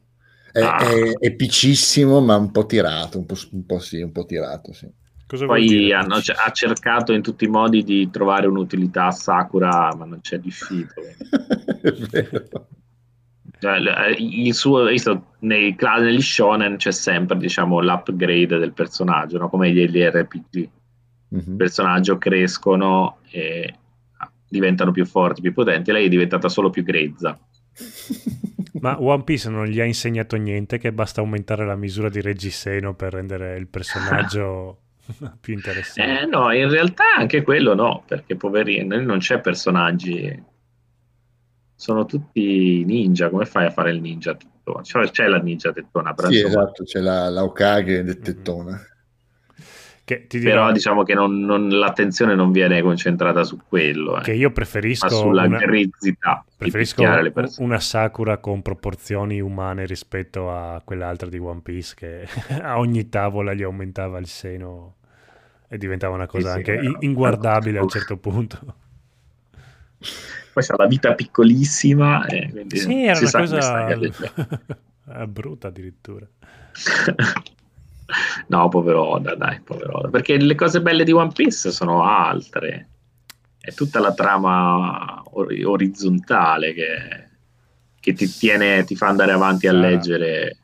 È, ah. è epicissimo, ma un po' tirato, un po', un po sì, un po' tirato, sì. Cosa Poi hanno, ha cercato in tutti i modi di trovare un'utilità a Sakura, ma non c'è riuscito. è vero. Cioè, eh, il suo, visto, nei, negli shonen c'è sempre diciamo, l'upgrade del personaggio, no? come gli RPG. Mm-hmm. Il personaggio crescono e diventano più forti, più potenti. Lei è diventata solo più grezza. Ma One Piece non gli ha insegnato niente, che basta aumentare la misura di reggiseno per rendere il personaggio più interessante. Eh, no, in realtà anche quello no, perché poverino, non c'è personaggi sono tutti ninja, come fai a fare il ninja tettona? Cioè, c'è la ninja tettona, però sì, insomma... esatto, c'è la, la Okage del tettona. Che ti dirò... Però diciamo che non, non, l'attenzione non viene concentrata su quello. Eh. Che io preferisco... Ma sulla una... grizzità. Preferisco una Sakura con proporzioni umane rispetto a quell'altra di One Piece che a ogni tavola gli aumentava il seno e diventava una cosa sì, sì, anche inguardabile a un certo punto poi c'ha la vita piccolissima. E sì, era una cosa brutta addirittura. no, povero Oda, dai, povero Oda. Perché le cose belle di One Piece sono altre. È tutta la trama or- orizzontale che, che, ti, tiene, ti fa andare avanti a leggere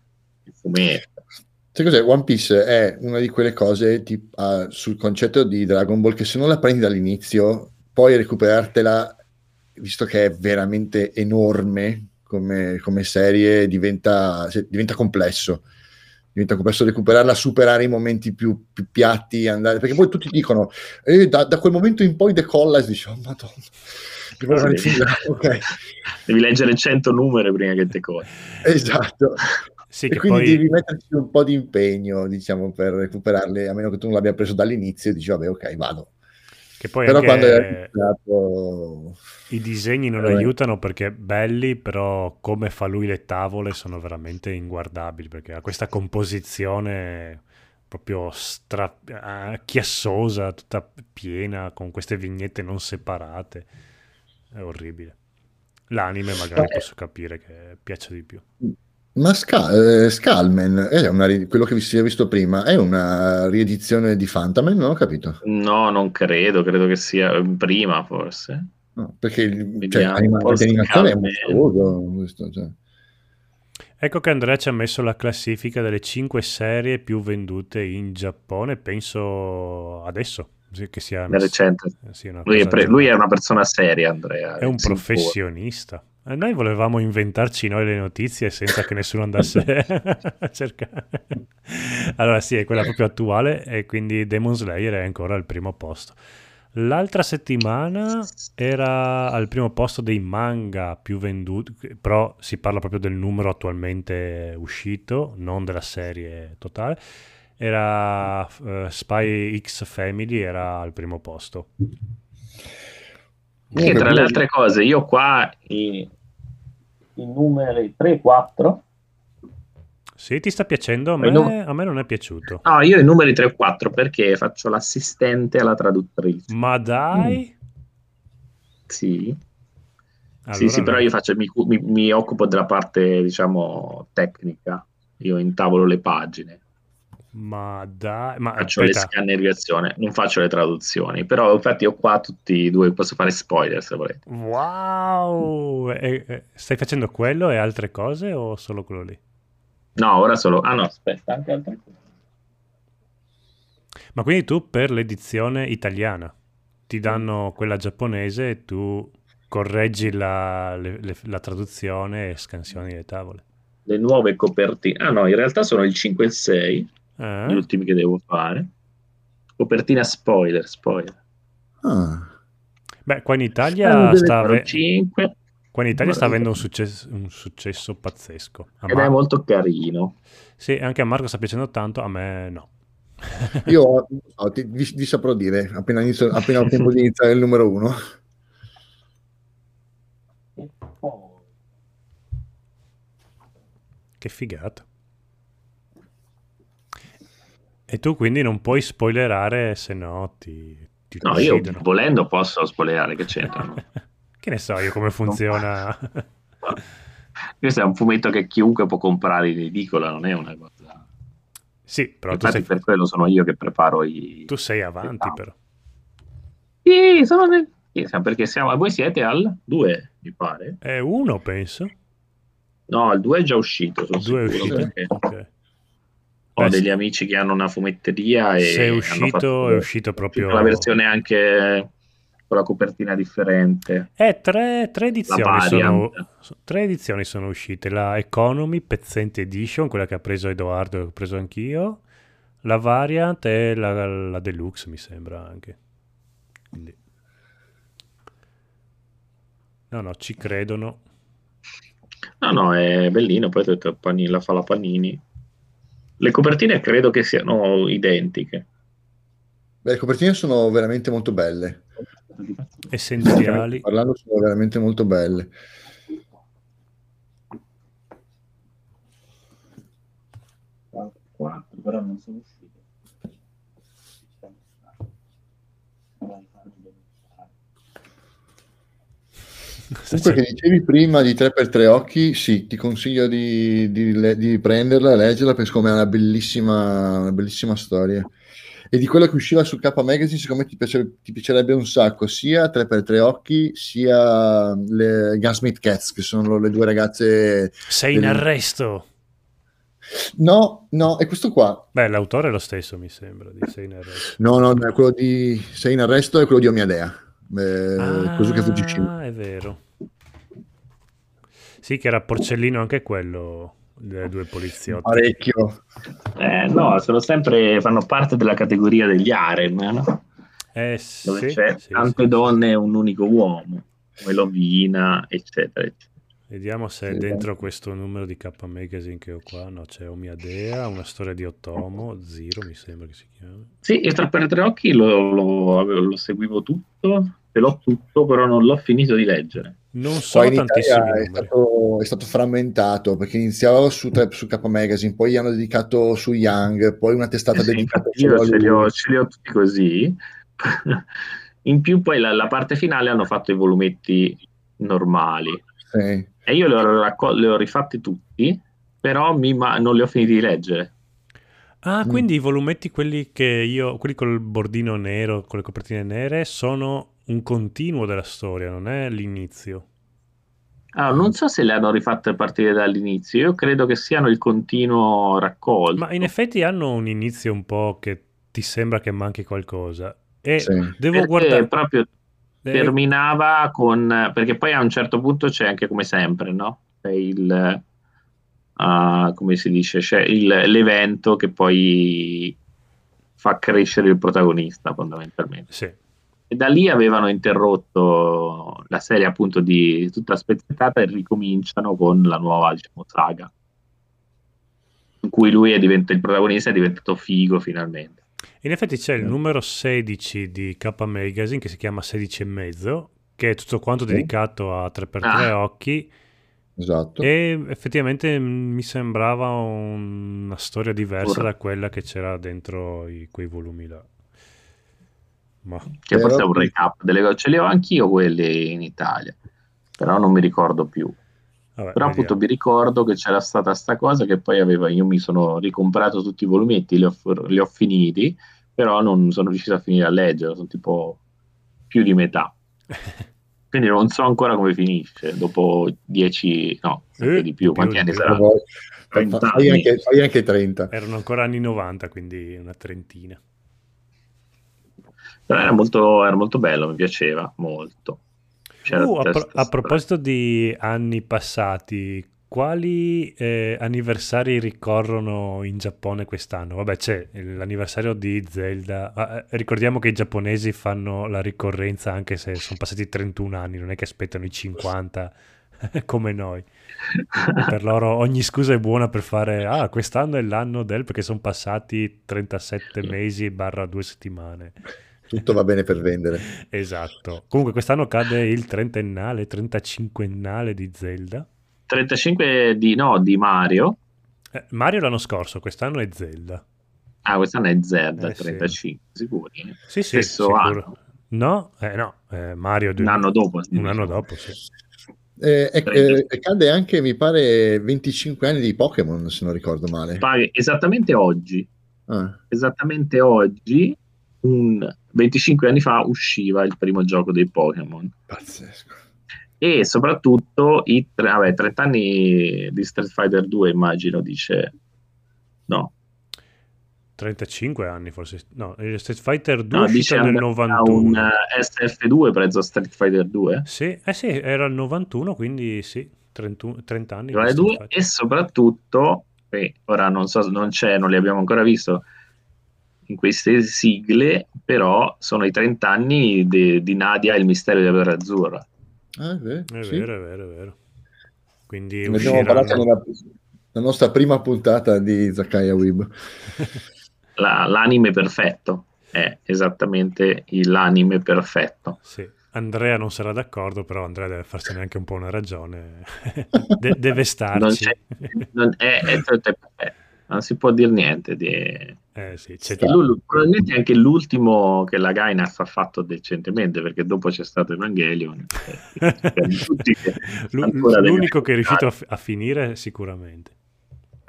il fumetto. Sai cos'è? One Piece è una di quelle cose tipo, uh, sul concetto di Dragon Ball che se non la prendi dall'inizio, poi recuperartela visto che è veramente enorme come, come serie, diventa, diventa, complesso. Diventa complesso recuperarla, superare i momenti più, più piatti, andare, perché poi tutti dicono eh, da, da, quel momento in poi decolla e dici, oh madonna. Sì. okay. Devi leggere 100 numeri prima che decolli. Esatto. Sì, e quindi poi... devi metterci un po' di impegno, diciamo, per recuperarle, a meno che tu non l'abbia preso dall'inizio, e dici, vabbè, ok, vado. Che poi Però quando è iniziato i disegni non eh. aiutano perché belli, però come fa lui le tavole sono veramente inguardabili perché ha questa composizione proprio stra- eh, chiassosa, tutta piena, con queste vignette non separate. È orribile. L'anime magari posso capire che piace di più. Ma Ska- eh, Skullman è una quello che si è visto prima, è una riedizione di Phantom? Non ho capito. No, non credo, credo che sia prima forse. No, perché il- cioè, Vediamo, anima- forse l'animazione è mostruoso. questo, cioè. Ecco che Andrea ci ha messo la classifica delle 5 serie più vendute in Giappone, penso adesso, che sia recente. sì, una Lui è, pre- lui è una persona seria, Andrea. è un professionista. E noi volevamo inventarci noi le notizie senza che nessuno andasse a cercare. Allora sì, è quella proprio attuale e quindi Demon Slayer è ancora al primo posto. L'altra settimana era al primo posto dei manga più venduti, però si parla proprio del numero attualmente uscito, non della serie totale. Era eh, Spy X Family, era al primo posto. Che tra le altre cose, io qua i numeri 3 e 4. Sì, ti sta piacendo? A me, num- a me non è piaciuto. No, io i numeri 3 e 4 perché faccio l'assistente alla traduttrice. Ma dai! Sì, Allora sì, sì, no. però io faccio, mi, mi- mi occupo della parte, diciamo, tecnica. Io intavolo le pagine, Ma dai, ma faccio aspetta, le scannerizzazioni, non faccio le traduzioni. Però infatti ho qua tutti e due, posso fare spoiler se volete. wow! E- e- stai facendo quello e altre cose o solo quello lì? No, ora solo... Ah no, aspetta, anche altre cose. Ma quindi tu per l'edizione italiana ti danno quella giapponese e tu correggi la, le- le- la traduzione e scansioni le tavole. Le nuove copertine. Ah no, in realtà sono il 5 e il 6, Eh? gli ultimi che devo fare. Copertina spoiler, spoiler. Ah. Beh, qua in Italia sta, ave- 5 qua in Italia sta avendo un successo, un successo pazzesco. A ed Mar- è molto carino. Sì, anche a Marco sta piacendo tanto, a me no. Io oh, ti, vi, vi saprò dire appena, inizio, appena ho tempo di iniziare il numero uno. Che figata. E tu quindi non puoi spoilerare, se no ti, ti No, io uccidono. volendo posso spoilerare che c'entrano. che ne so io come funziona. Questo è un fumetto che chiunque può comprare in edicola, non è una cosa. sì, però tu Infatti, sei, per quello sono io che preparo i. tu sei avanti però. Sì, sono nel. perché siamo. Voi siete al 2, mi pare. È uno, penso. No, il 2 è già uscito. Sono Due è sicuro, uscito. perché Ok. Ho Beh, degli amici che hanno una fumetteria e. Se è uscito, fatto- è uscito proprio... La versione anche con la copertina differente. Eh, tre, tre edizioni sono, tre edizioni sono uscite. La Economy Pezzente Edition, quella che ha preso Edoardo e che ho preso anch'io. La Variant e la, la Deluxe, mi sembra anche. Quindi... No, no, ci credono. No, no, è bellino. Poi ho detto, la fa la Panini. Le copertine credo che siano identiche. Beh, le copertine sono veramente molto belle. Essenziali. Parlando sono veramente molto belle. Quattro, però non sono uscite. Comunque che dicevi prima di 3x3 occhi, sì, ti consiglio di, di di prenderla e leggerla perché secondo me è una bellissima, una bellissima storia. E di quella che usciva su K Magazine, secondo me ti, piace- ti piacerebbe un sacco, sia 3x3 occhi, sia le Gunsmith Cats, che sono le due ragazze... Sei in del- arresto. No, no, è questo qua. Beh, l'autore è lo stesso, mi sembra, di Sei in arresto. No, no, quello di Sei in arresto è quello di Omiadea. Eh, Kosuke Fujishima. Ah, è vero. Sì, che era porcellino anche quello delle due poliziotti. Parecchio. Eh, no, sono sempre, fanno parte della categoria degli harem, no? Eh dove sì, c'è sì, tante sì. donne e un unico uomo, come Lovina, eccetera, eccetera. Vediamo se è Sì. dentro questo numero di K Magazine che ho qua. No, c'è Omiadea, una storia di Otomo, Zero mi sembra che si chiami. Sì, io tra per tre occhi lo, lo- lo seguivo tutto, ce l'ho tutto, però non l'ho finito di leggere. Non Poi so in tantissimi Italia è stato, è stato frammentato perché iniziava su, su K Magazine, poi gli hanno dedicato su Young, poi una testata Eh sì, dedicata io ce li, ho, ce li ho tutti così. In più poi la, la parte finale hanno fatto i volumetti normali. Sì. E io li ho, raccol- li ho rifatti tutti, però mi ma- non li ho finiti di leggere. Ah, Mm. quindi i volumetti, quelli che io, quelli col bordino nero, con le copertine nere, sono un continuo della storia, non è l'inizio. Ah, non so se le hanno rifatte a partire dall'inizio, io credo che siano il continuo raccolto. Ma in effetti hanno un inizio un po' che ti sembra che manchi qualcosa. E Sì. devo Perché guardare... proprio terminava con perché poi a un certo punto c'è anche come sempre no? C'è il ah, come si dice? C'è il- l'evento che poi fa crescere il protagonista fondamentalmente. Sì. e da lì avevano interrotto la serie appunto di tutta spezzettata e ricominciano con la nuova diciamo saga. In cui lui è diventato il protagonista è diventato figo finalmente In effetti c'è il numero 16 di K Magazine che si chiama 16 e mezzo, che è tutto quanto Sì. dedicato a 3x3 Ah. occhi Esatto. e effettivamente mi sembrava una storia diversa Ora. da quella che c'era dentro i- quei volumi là. Ma che forse è un recap delle cose ce li ho anch'io quelli in Italia però non mi ricordo più vabbè, Però appunto vediamo. mi ricordo che c'era stata sta cosa che poi aveva, io mi sono ricomprato tutti i volumetti, li ho, li ho finiti, però non sono riuscito a finire a leggere, sono tipo più di metà. Quindi non so ancora come finisce, dopo 10, no, Eh, di più, più, quanti anni più. sarà? Poi- 30 fa- fai, anni. anche, fai anche 30. Erano ancora anni 90, quindi una trentina. Però era molto, era molto bello, mi piaceva molto. Uh, a, pro- a proposito di anni passati, quali eh, anniversari ricorrono in Giappone quest'anno? Vabbè, c'è l'anniversario di Zelda. Ah, eh, ricordiamo che i giapponesi fanno la ricorrenza anche se sono passati 31 anni, non è che aspettano i 50 come noi. Per loro ogni scusa è buona per fare, ah, quest'anno è l'anno del, perché sono passati 37 mesi barra due settimane. Tutto va bene per vendere. Esatto. Comunque quest'anno cade il trentennale, 35ennale di Zelda. 35 di, no, di Mario. Eh, Mario l'anno scorso, quest'anno è Zelda. Ah, quest'anno è Zelda, Eh, sì. 35, sicuri? Sì, sì, Stesso sicuro. anno. No, eh, no, eh, Mario Un anno dopo. sì, Un anno diciamo. dopo, sì. Eh, e- 30. eh, cade anche, mi pare, 25 anni di Pokémon, se non ricordo male. Esattamente oggi, Ah, esattamente oggi, un 25 anni fa usciva il primo gioco dei Pokémon. pazzesco. E soprattutto i tre- vabbè, 30 anni di Street Fighter 2, immagino, dice no. 35 anni forse. No, Street Fighter 2 No, è dice nel andrà 91. un eh, SF2 prezzo Street Fighter 2. Sì, eh sì, era il 91, quindi sì, 31 30 anni. di Vale Street due, Fighter. e soprattutto, e ora non so, non c'è, non li abbiamo ancora visto in queste sigle, però sono i 30 anni de- di Nadia e il mistero di Avere Azzurra. Ah, è vero, È sì. vero, è vero, è vero. Quindi Ne abbiamo parlato nella la nostra prima puntata di Zakaya Web. La- l'anime perfetto è esattamente il- l'anime perfetto. Sì, Andrea non sarà d'accordo, però Andrea deve farsene anche un po' una ragione. De- deve Non, starci. c'è, non, è, è- è- è- non si può dire niente. Di... Eh sì, c'è E lui- probabilmente è anche l'ultimo che la Gainax ha fatto decentemente, perché dopo c'è stato Evangelion. eh, deve L'unico che è riuscito a, fi- a finire sicuramente.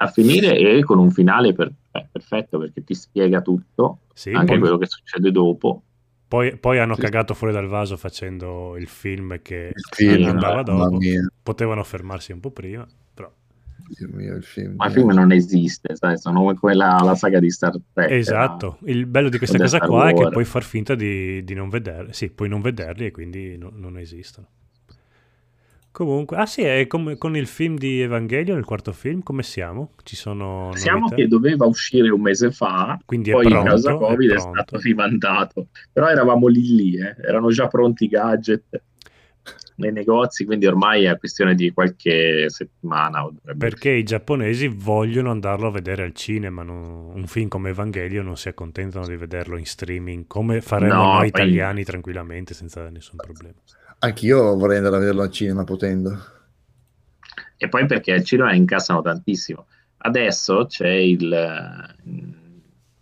a finire e con un finale per- eh, perfetto perché ti spiega tutto, Sì, anche poi, quello che succede dopo. poi- poi hanno Sì. cagato fuori dal vaso facendo il film che Il film, andava no, dopo. mamma mia, Potevano fermarsi un po' prima. Dio mio, il film. Ma il film non esiste, sai, sono come quella la saga di Star Trek. Esatto, il bello di questa cosa qua è che puoi far finta di, di non vederli, sì, puoi non vederli e quindi no- non esistono. Comunque, ah sì, è come con il film di Evangelion, il quarto film, come siamo? Ci sono Siamo novità? che doveva uscire un mese fa, Quindi è poi pronto, in causa è Covid è, pronto. stato rimandato. Però eravamo lì lì, eh, erano già pronti i gadget nei negozi, quindi ormai è questione di qualche settimana. Perché i giapponesi vogliono andarlo a vedere al cinema, non- un film come Evangelion non si accontentano di vederlo in streaming, come faremo No, noi poi- italiani tranquillamente senza nessun problema. Anch'io vorrei andare a vederlo al cinema potendo. E poi perché al cinema incassano tantissimo. Adesso c'è il,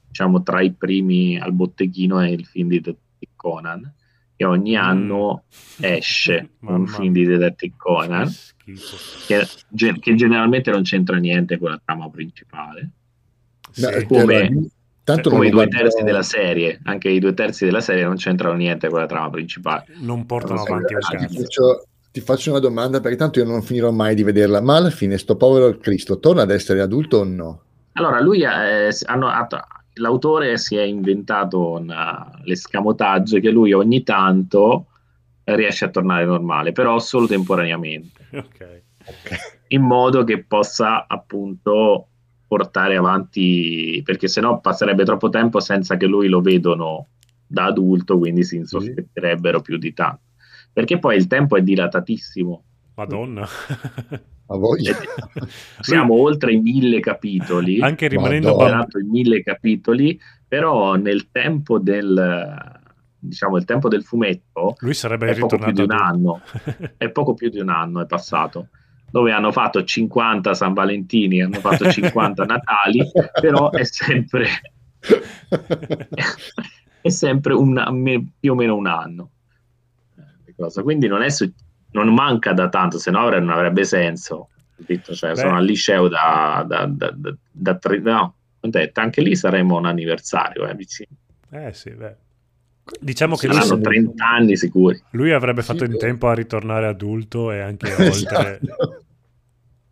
diciamo, tra i primi al botteghino è il film di Conan, che ogni anno esce un film di Detective Conan che, che, generalmente non c'entra niente con la trama principale. Sì, come, Tanto come i due guardo... terzi della serie, anche i due terzi della serie non c'entrano niente con la trama principale. Non portano non avanti cazzo. Ti faccio, ti faccio una domanda perché tanto io non finirò mai di vederla, ma alla fine sto povero Cristo torna ad essere adulto o no? Allora, lui è, hanno, l'autore si è inventato una, l'escamotage che lui ogni tanto riesce a tornare normale, però solo temporaneamente. Okay. Okay. In modo che possa appunto portare avanti, perché sennò passerebbe troppo tempo senza che lui lo vedono da adulto, quindi si insospetterebbero più di tanto. Perché poi il tempo è dilatatissimo. Madonna. Siamo oltre i mille capitoli. Anche rimanendo i mille capitoli, però nel tempo del diciamo il tempo del fumetto lui sarebbe è poco più di un anno. è poco più di un anno è passato dove hanno fatto 50 San Valentini, hanno fatto 50 Natali, però è sempre, è sempre un, più o meno un anno. Eh, Quindi non, è, non manca da tanto, se no non avrebbe senso. Cioè, sono al liceo da, da, da, da, da tre, no, anche lì saremo un anniversario eh, vicino. Eh sì, beh. Diciamo che Saranno lui, 30 anni sicuri. Lui avrebbe fatto sì, in tempo a ritornare adulto e anche oltre. Esatto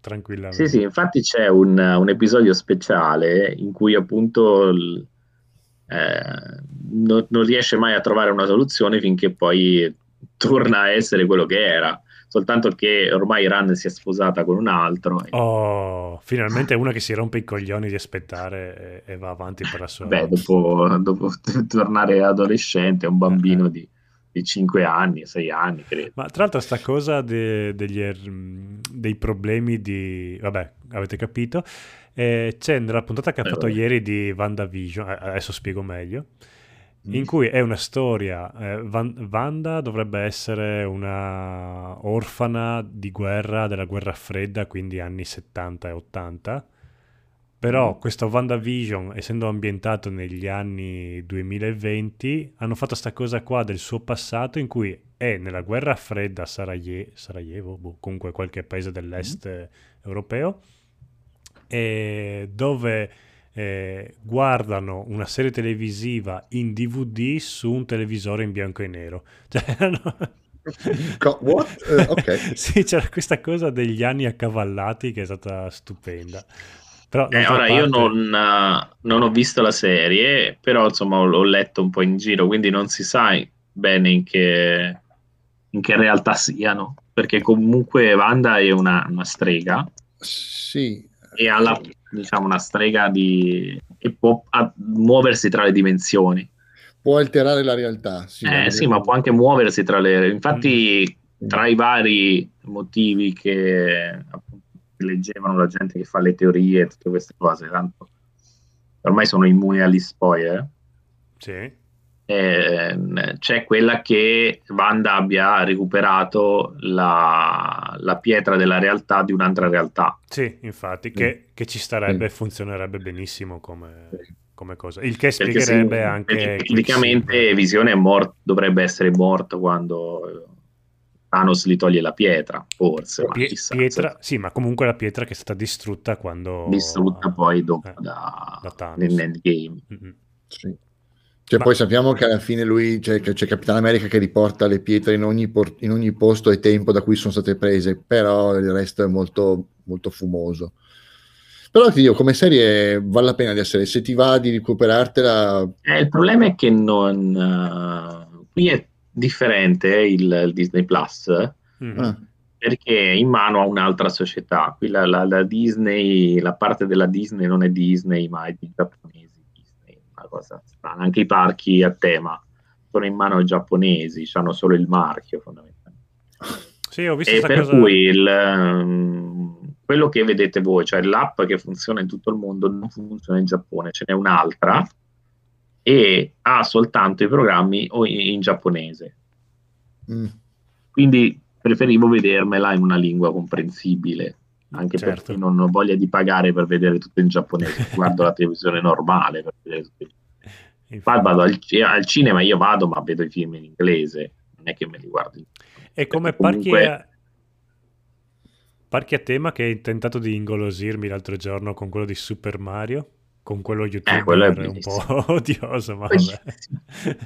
tranquillamente. Sì, sì, infatti c'è un, un episodio speciale in cui appunto eh, non, non riesce mai a trovare una soluzione finché poi torna a essere quello che era soltanto che ormai Ran si è sposata con un altro. Oh, finalmente una che si rompe i coglioni di aspettare e, e va avanti per la sua. Beh, dopo, dopo tornare adolescente, un bambino eh. di di 5 anni, 6 anni, credo. Ma tra l'altro sta cosa de, degli, er, dei problemi di... vabbè, avete capito. Eh, c'è nella puntata che ha fatto eh, ieri di WandaVision, eh, adesso spiego meglio, in mm. cui è una storia, eh, Van, Wanda dovrebbe essere una orfana di guerra, della guerra fredda, quindi anni 70 e 80, però mm. questo WandaVision, essendo ambientato negli anni 2020, hanno fatto questa cosa qua del suo passato in cui è nella guerra fredda a Saraje- Sarajevo, boh, comunque qualche paese dell'est mm. europeo, dove eh, guardano una serie televisiva in DVD su un televisore in bianco e nero. Cioè, no? What? Uh, ok. sì, c'era questa cosa degli anni accavallati che è stata stupenda. Però, eh, ora parte... io non, uh, non, ho visto la serie, però insomma ho, ho, letto un po' in giro, quindi non si sa bene in che, in che realtà siano, perché comunque Wanda è una, una strega. Sì. E ha la, diciamo, una strega di... e può muoversi tra le dimensioni. Può alterare la realtà. Sì, eh, sì ma può anche muoversi tra le... Infatti, mm. tra i vari motivi che appunto, leggevano la gente che fa le teorie e tutte queste cose, tanto ormai sono immuni agli spoiler. Sì. Eh, c'è quella che Wanda abbia recuperato la, la, pietra della realtà di un'altra realtà. Sì, infatti, che, che ci starebbe e sì. funzionerebbe benissimo come, come, cosa. Il che spiegherebbe sì, anche... Tecnicamente Visione mort- dovrebbe essere morto quando Thanos gli toglie la pietra, forse. Pie- chissà, pietra, sì, ma comunque la pietra che è stata distrutta quando... Distrutta poi dopo eh, da, da nell'endgame. Mm-hmm. Sì. Cioè, ma... poi sappiamo che alla fine lui, cioè, c'è Capitan America che riporta le pietre in ogni, por- in ogni, posto e tempo da cui sono state prese, però il resto è molto, molto fumoso. Però ti dico, come serie vale la pena di essere, se ti va di recuperartela... Eh, il problema è che non... Uh, qui è differente il, il Disney Plus mm-hmm. perché è in mano a un'altra società. Qui la, la, la, Disney, la parte della Disney non è Disney, ma è di giapponesi. Una cosa strana. Anche i parchi a tema sono in mano ai giapponesi, hanno solo il marchio fondamentalmente. Sì, ho visto e per cosa... cui il, um, quello che vedete voi, cioè l'app che funziona in tutto il mondo, non funziona in Giappone, ce n'è un'altra e ha soltanto i programmi in giapponese. Mm. Quindi preferivo vedermela in una lingua comprensibile, anche certo. perché non ho voglia di pagare per vedere tutto in giapponese, guardo la televisione normale per vedere tutto Vado, vado al, al, cinema, io vado, ma vedo i film in inglese, non è che me li guardo. E come comunque... parchi, a... parchi a tema che hai tentato di ingolosirmi l'altro giorno con quello di Super Mario? con quello YouTube eh, quello è, un po' odioso, ma vabbè.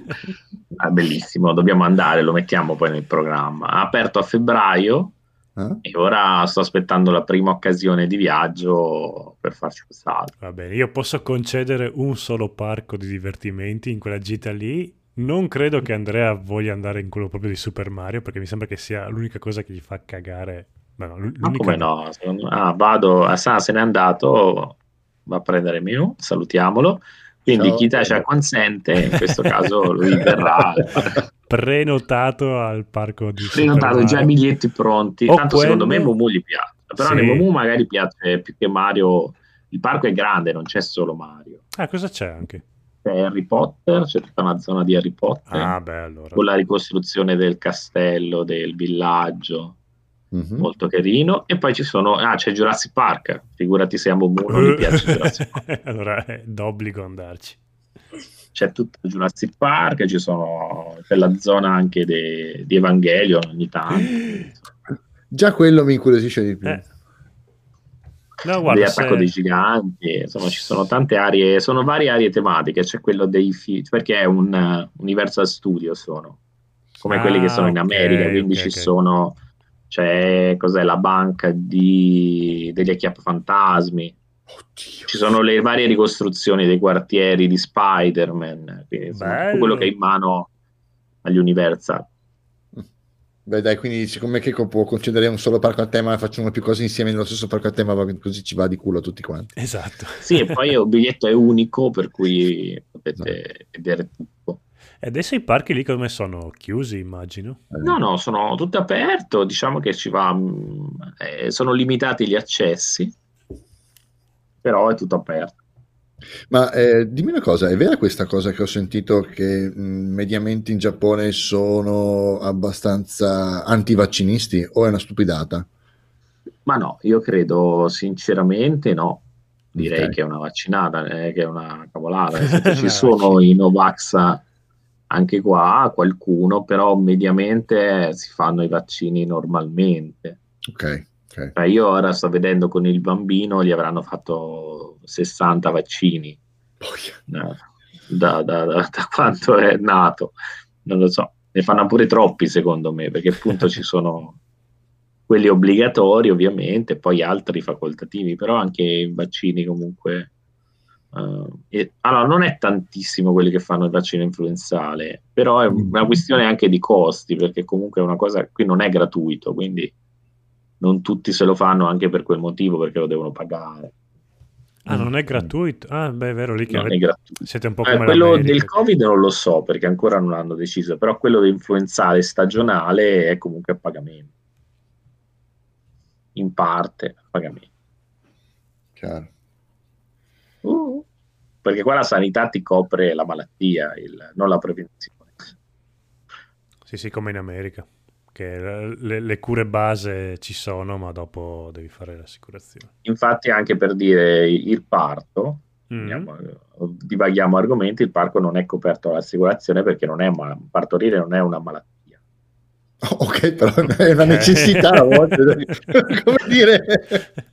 ah, bellissimo, dobbiamo andare, lo mettiamo poi nel programma. Ha aperto a febbraio eh? e ora sto aspettando la prima occasione di viaggio per farci un salto. Va bene, io posso concedere un solo parco di divertimenti in quella gita lì. Non credo che Andrea voglia andare in quello proprio di Super Mario perché mi sembra che sia l'unica cosa che gli fa cagare. No, ma come no? Ah, vado, a Sa se n'è andato va a prendere Mew, salutiamolo. Quindi Ciao. chi te ci consente, in questo caso lui verrà. Prenotato al parco di Prenotato, già i biglietti pronti. O Tanto quello... secondo me Momu gli piace. Però sì. Momu magari piace più che Mario. Il parco è grande, non c'è solo Mario. Ah, cosa c'è anche? C'è Harry Potter, c'è tutta una zona di Harry Potter. Ah, beh, allora. Con la ricostruzione del castello, del villaggio mm-hmm. molto carino. E poi ci sono, ah, c'è Jurassic Park. Figurati se a Momu non gli piace Jurassic Park. allora è d'obbligo andarci. C'è tutto Jurassic Park, ci sono, c'è la zona anche de, di Evangelion ogni tanto. Già quello mi incuriosisce di più. Eh. No, guarda, attacco se... dei giganti, insomma ci sono tante aree, sono varie aree tematiche, c'è quello dei film, perché è un uh, Universal Studio sono, come ah, quelli che sono in America, okay, quindi okay, ci okay. sono c'è cos'è, la banca di, degli acchiappafantasmi. Oddio. Ci sono le varie ricostruzioni dei quartieri di Spider-Man, quindi, insomma, quello che è in mano agli Universal. Beh, dai, quindi siccome che può concedere un solo parco a tema e facciamo più cose insieme nello stesso parco a tema, così ci va di culo a tutti quanti. Esatto. Sì, e poi il biglietto è unico, per cui potete no. vedere tutto. E adesso i parchi lì come sono? Chiusi, immagino? No, no, sono tutti aperti. Diciamo che ci va. Mm, eh, sono limitati gli accessi, però è tutto aperto. Ma eh, dimmi una cosa, è vera questa cosa che ho sentito che mh, mm, mediamente in Giappone sono abbastanza antivaccinisti o è una stupidata? Ma no, io credo sinceramente no. Direi okay. che è una vaccinata, eh, che è una cavolata. Ci sono i Novax anche qua qualcuno, però mediamente si fanno i vaccini normalmente. Ok. okay. Cioè io ora sto vedendo con il bambino, gli avranno fatto 60 vaccini da, da, da, da, quanto è nato. Non lo so, ne fanno pure troppi secondo me, perché appunto ci sono quelli obbligatori ovviamente, poi altri facoltativi, però anche i vaccini comunque Uh, e, allora, non è tantissimo quelli che fanno il vaccino influenzale, però è mm. una questione anche di costi, perché comunque è una cosa qui non è gratuito, quindi non tutti se lo fanno anche per quel motivo, perché lo devono pagare. Ah, non è gratuito? Ah, beh, è vero, lì che non avete... siete un po' eh, come Quello l'America. del Covid non lo so, perché ancora non hanno deciso, però quello influenzale stagionale è comunque a pagamento. In parte a pagamento. Chiaro. Uh, perché qua la sanità ti copre la malattia, il, non la prevenzione. Sì, sì, come in America, che le, le, cure base ci sono, ma dopo devi fare l'assicurazione. Infatti, anche per dire il parto, mm. andiamo, divaghiamo argomenti, il parto non è coperto dall'assicurazione perché non è partorire non è una malattia Ok, però è una necessità a volte, come dire.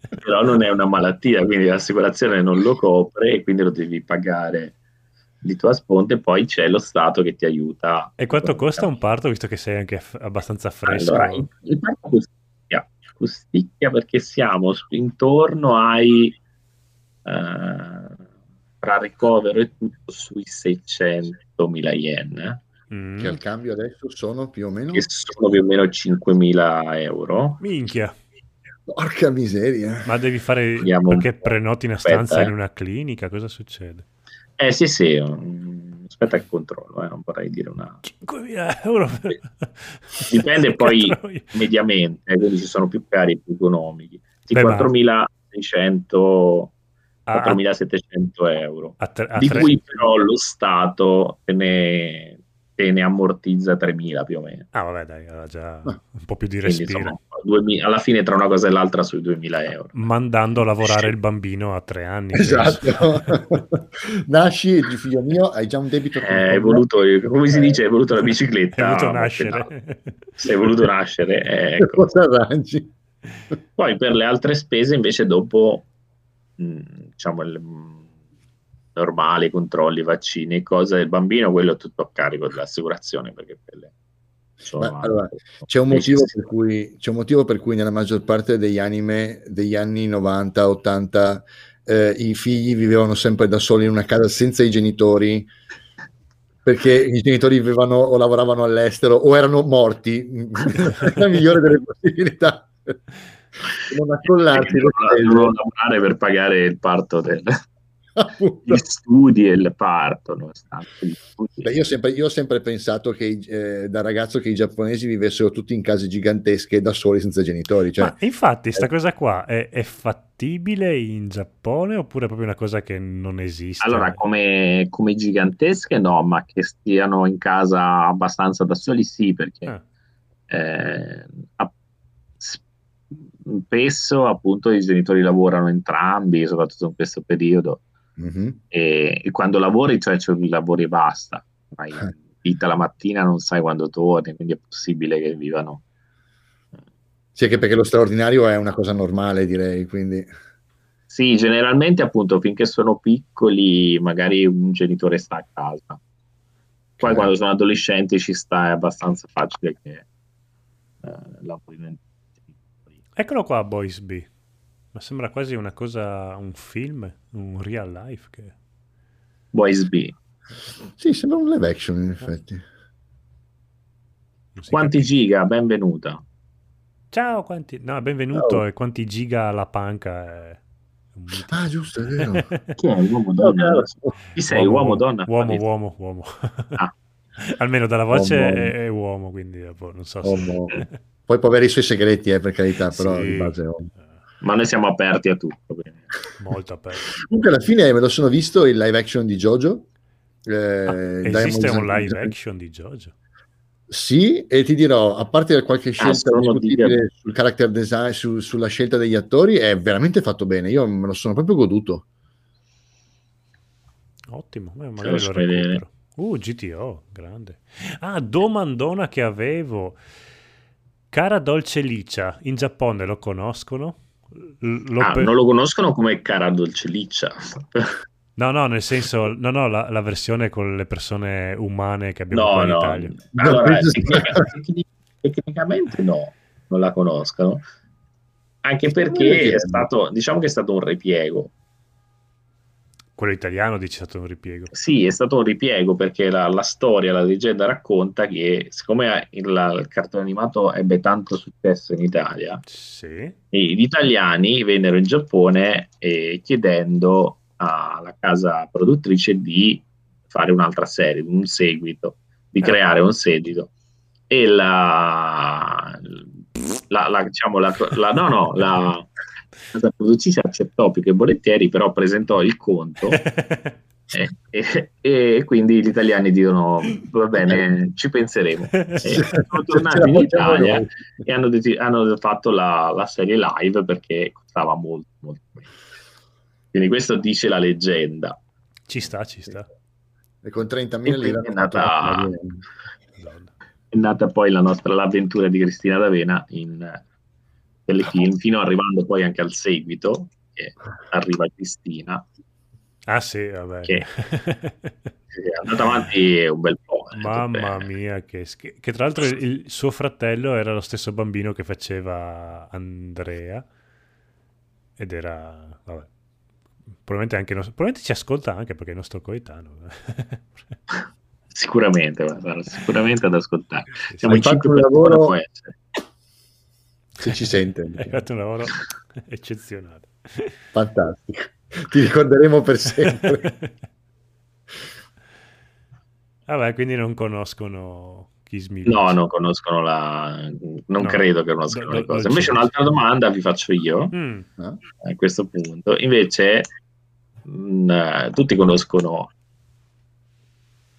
Però non è una malattia, quindi l'assicurazione non lo copre e quindi lo devi pagare di tua sponte, poi c'è lo Stato che ti aiuta. E quanto costa un parto, visto che sei anche f- abbastanza fresco? Allora, il, parto costicchia, costicchia perché siamo intorno ai... Uh, tra ricovero e tutto sui 600.000 yen mm. che al cambio adesso sono più o meno... Che sono più o meno 5.000 euro. Minchia. Porca miseria. Ma devi fare... Andiamo perché prenoti una stanza Aspetta, in eh. una clinica? Cosa succede? Eh sì sì, aspetta che controllo, eh, non vorrei dire una... 5.000 euro? Dipende poi mediamente, eh, quindi ci sono più cari e più economici. Sì, 4.600... 4.700 euro, a tre, a di tre... cui però lo Stato te ne te ne ammortizza 3.000 più o meno. Ah, vabbè, dai, era già un po' più di respiro. Quindi, insomma, 2000, alla fine tra una cosa e l'altra sui 2000 euro. Mandando a lavorare il bambino a tre anni. Esatto. Nasci, figlio mio, hai già un debito. Eh, hai voluto, come si dice, hai voluto la bicicletta. Hai voluto nascere. No. Se hai voluto nascere, eh, ecco. Cosa arrangi? Poi per le altre spese invece dopo, mh, diciamo, il, normali, controlli, vaccini, cose del bambino, quello è tutto a carico dell'assicurazione perché quelle Ma, allora, c'è, un cui, c'è, un motivo per cui, nella maggior parte degli anime degli anni 90, 80 eh, i figli vivevano sempre da soli in una casa senza i genitori perché i genitori vivevano o lavoravano all'estero o erano morti. La migliore delle possibilità. Non accollarsi devono lavorare per pagare il parto del gli studi e il parto. Beh, io, sempre, io, ho sempre pensato che eh, da ragazzo che i giapponesi vivessero tutti in case gigantesche da soli senza genitori. Cioè, ma infatti, questa eh, cosa qua è, è, fattibile in Giappone oppure è proprio una cosa che non esiste? Allora, come, come gigantesche no, ma che stiano in casa abbastanza da soli sì, perché ah. eh, spesso appunto i genitori lavorano entrambi, soprattutto in questo periodo Mm-hmm. E, e, quando lavori, cioè, cioè lavori e basta. Vai in eh. vita la mattina, non sai quando torni, quindi è possibile che vivano. Sì, anche perché lo straordinario è una cosa normale, direi, quindi... Sì, generalmente appunto finché sono piccoli magari un genitore sta a casa. Poi okay. quando sono adolescenti ci sta, è abbastanza facile che eh, lavorino. Eccolo qua, Boys B. Ma sembra quasi una cosa, un film, un real life. Che... Boys B. Sì, sembra un live action in effetti. Quanti capisce. giga? Benvenuta. Ciao, quanti... No, benvenuto Ciao. e quanti giga la panca. È... Ah, giusto, è vero. Chi è uomo donna? Chi sei, uomo, uomo donna? Uomo, uomo, uomo. Ah. Almeno dalla voce uomo. È, è, uomo, quindi boh, non so se... Poi può avere i suoi segreti, eh, per carità, però sì. di base è uomo ma noi siamo aperti a tutto. Quindi. Molto aperti. Comunque alla fine me lo sono visto il live action di Jojo. Eh, ah, esiste un live action di Jojo? Sì, e ti dirò, a parte qualche ah, scelta ah, sul character design, su, sulla scelta degli attori, è veramente fatto bene. Io me lo sono proprio goduto. Ottimo, eh, magari lo recupero. Uh, GTO, grande. Ah, domandona che avevo. Cara Dolce Licia, in Giappone lo conoscono? Ah, per... non lo conoscono come cara dolce liccia. No, no, nel senso, no, no, la, la, versione con le persone umane che abbiamo no, qua in no. Italia. Allora, tecnicamente, tecnicamente no, non la conoscono. Anche perché è stato, diciamo che è stato un ripiego quello italiano dice è stato un ripiego. Sì, è stato un ripiego perché la, la storia, la leggenda racconta che siccome il, il, cartone animato ebbe tanto successo in Italia, sì. gli italiani vennero in Giappone eh, chiedendo alla casa produttrice di fare un'altra serie, un seguito, di eh. creare un seguito. E la, la, la diciamo, la, la no, no, la casa produttrice accettò più che volentieri, però presentò il conto e, e, e, quindi gli italiani dicono va bene, ci penseremo. E sono tornati in Italia e hanno, hanno fatto la, la, serie live perché costava molto, molto meno. Quindi questo dice la leggenda. Ci sta, ci sta. E con 30.000 lire è nata, è nata poi la nostra l'avventura di Cristina D'Avena in telefilm, fino arrivando poi anche al seguito, che arriva Cristina. Ah sì, vabbè. Che è andata avanti un bel po'. Eh, Mamma mia, che, sch- che tra l'altro il, il suo fratello era lo stesso bambino che faceva Andrea ed era, vabbè, probabilmente anche nostro, probabilmente ci ascolta anche perché è il nostro coetaneo. sicuramente, guarda, sicuramente ad ascoltare. Siamo in cinque lavoro... se ci sente. Hai fatto un lavoro eccezionale. Fantastico. Ti ricorderemo per sempre. Vabbè, quindi non conoscono chi Smith. No, non conoscono la... Non no. credo che conoscano le cose. Invece un'altra domanda vi faccio io mm. a questo punto. Invece mh, mm, tutti conoscono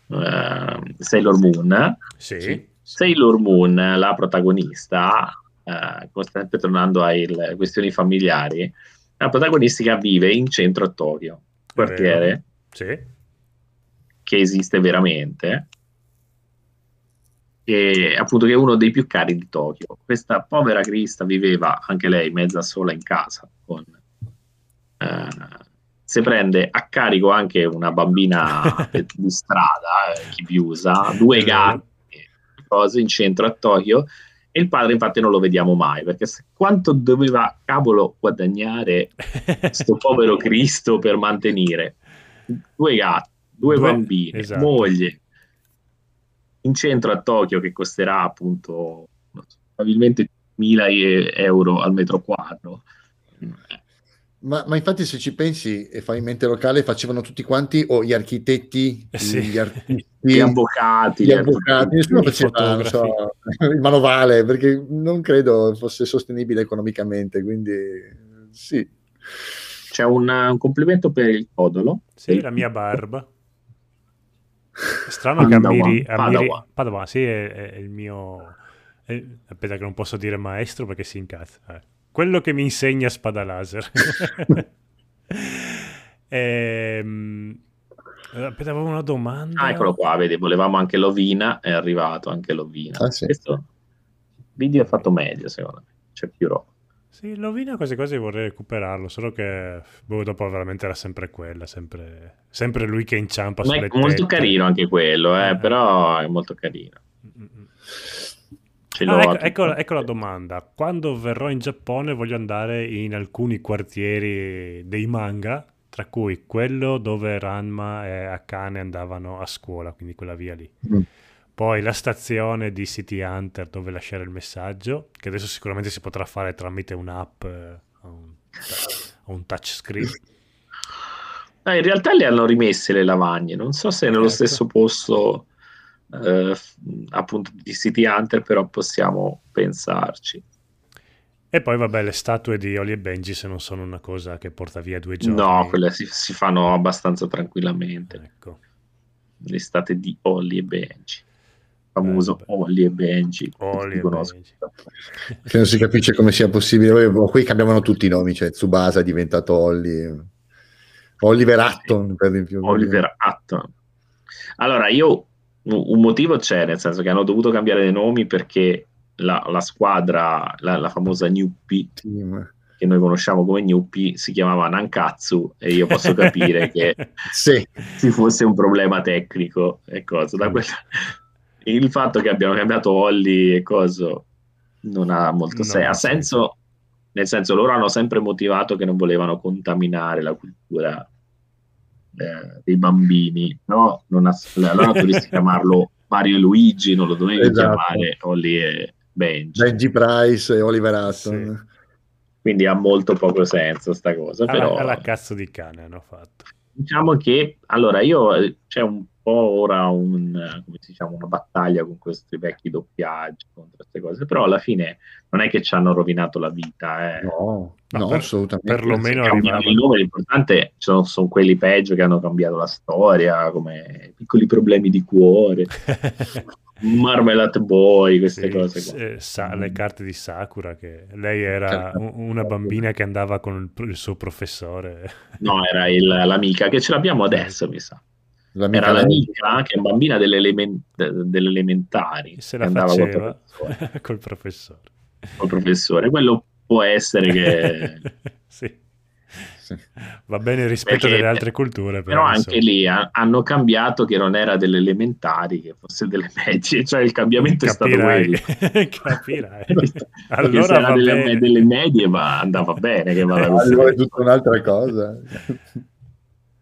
uh, Sailor Moon. Sì. Sailor Moon, la protagonista, uh, sempre tornando alle questioni familiari, la protagonistica vive in centro a Tokyo, quartiere sì. che esiste veramente, e appunto che è uno dei più cari di Tokyo. Questa povera Crista viveva anche lei mezza sola in casa, con, eh, se prende a carico anche una bambina di strada, eh, chi più usa, due gatti, cose in centro a Tokyo, e il padre infatti non lo vediamo mai, perché quanto doveva cavolo guadagnare questo povero Cristo per mantenere due gatti, due, due bambini, esatto. moglie, in centro a Tokyo che costerà appunto probabilmente 1000 euro al metro quadro. Ma, ma, infatti se ci pensi e fai in mente locale facevano tutti quanti o gli architetti, eh sì. gli artisti, gli avvocati, gli avvocati, nessuno faceva so, il manovale perché non credo fosse sostenibile economicamente, quindi sì. C'è un, un complimento per il codolo. Sì, la mia barba. Strano che ammiri, ammiri Padova, sì, è, è il mio... È, aspetta che non posso dire maestro perché si incazza. Eh. Quello che mi insegna spada laser. ehm... Aspetta, avevo una domanda. Ah, eccolo qua, vedi, volevamo anche l'Ovina, è arrivato anche l'Ovina. Ah, sì. Questo video è fatto meglio, secondo me, c'è più roba. Sì, l'Ovina quasi quasi vorrei recuperarlo, solo che boh, dopo veramente era sempre quella, sempre, sempre lui che inciampa Ma sulle è molto tette. carino anche quello, eh, eh. però è molto carino. Ah, ecco, ecco, ecco, la domanda. Quando verrò in Giappone voglio andare in alcuni quartieri dei manga, tra cui quello dove Ranma e Akane andavano a scuola, quindi quella via lì. Mm. Poi la stazione di City Hunter dove lasciare il messaggio, che adesso sicuramente si potrà fare tramite un'app eh, o un, un touchscreen. Ah, in realtà le hanno rimesse le lavagne, non so se nello ecco. stesso posto eh, appunto di City Hunter, però possiamo pensarci. E poi vabbè le statue di Oli e Benji se non sono una cosa che porta via due giorni. No, quelle si, si fanno abbastanza tranquillamente. Ecco. Le statue di Oli e Benji famoso eh, Olli e Benji. Olli e Benji. Che non si capisce come sia possibile. Qui cambiavano tutti i nomi, cioè Tsubasa è diventato Olli. Oliver Hutton, per esempio. Oliver Hutton. Allora, io un motivo c'è, nel senso che hanno dovuto cambiare i nomi perché la, la squadra, la, la famosa New P, Team. che noi conosciamo come New P, si chiamava Nankatsu e io posso capire che sì. ci fosse un problema tecnico e cosa. Da quella, il fatto che abbiano cambiato Holly e coso non ha molto no, senso. Ha senso, nel senso, loro hanno sempre motivato che non volevano contaminare la cultura eh, dei bambini, no? Non ha, allora dovresti chiamarlo Mario e Luigi, non lo dovevi esatto. chiamare Holly e Benji. Benji Price e Oliver Hutton. Sì. Quindi ha molto poco senso sta cosa. Alla, però... alla cazzo di cane hanno fatto. Diciamo che, allora, io c'è un po' ora un, diciamo, una battaglia con questi vecchi doppiaggi contro queste cose, però alla fine non è che ci hanno rovinato la vita. Eh. No, no, per, assolutamente. Perlomeno il nome, l'importante sono, sono, quelli peggio che hanno cambiato la storia, come piccoli problemi di cuore. Marmalade Boy, queste sì, cose. Eh, sa, le carte di Sakura, che lei era certo. una bambina che andava con il, il suo professore. No, era il, l'amica che ce l'abbiamo adesso, mi sa. L'amica era l'amica che è bambina delle, element- delle elementari. Se la faceva col professore. col professore. Col professore. Quello può essere che... sì. Va bene rispetto Perché, delle altre culture. Però, però anche lì ha, hanno cambiato che non era delle elementari, che fosse delle medie, cioè il cambiamento Capirai. è stato quello. Capirai. allora se era delle, delle, medie ma andava bene. Che allora è tutta un'altra cosa.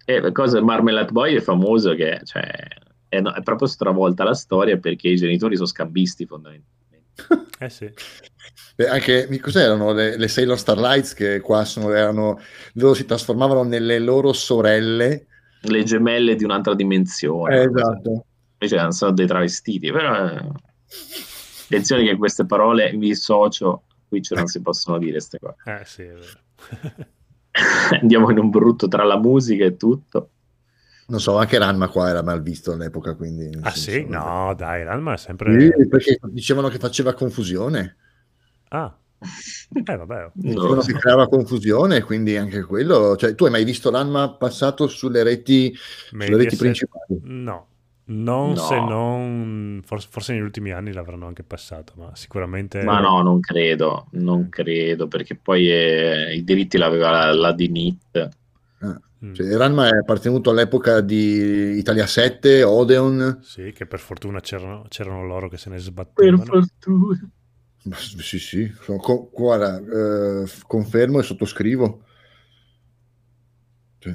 E cosa Marmalade Boy è famoso che cioè, è, è, proprio stravolta la storia perché i genitori sono scambisti fondamentalmente. Eh sì. Beh, anche cos'erano le, le Sailor Starlights che qua sono, erano loro si trasformavano nelle loro sorelle le gemelle di un'altra dimensione eh, esatto invece sono dei travestiti però eh, attenzione che queste parole mi dissocio qui ce non si possono dire queste cose eh sì è vero andiamo in un brutto tra la musica e tutto. Non so, anche Ranma qua era mal visto all'epoca, quindi... Ah sì? No, dai, Ranma è sempre... Sì, perché dicevano che faceva confusione. Ah, eh vabbè. No, si creava confusione, quindi anche quello. Cioè, tu hai mai visto Ranma passato sulle reti, sulle reti principali? No, non no. se non forse, forse, negli ultimi anni l'avranno anche passato, ma sicuramente. Ma no, non credo, non credo, perché poi eh, i diritti l'aveva la, la Dinit. Ah. Mm. Cioè, Ranma è appartenuto all'epoca di Italia 7, Odeon. Sì, che per fortuna c'erano, c'erano loro che se ne sbattevano. Per fortuna. Sì, sì, co- guarda, eh, confermo e sottoscrivo. Cioè,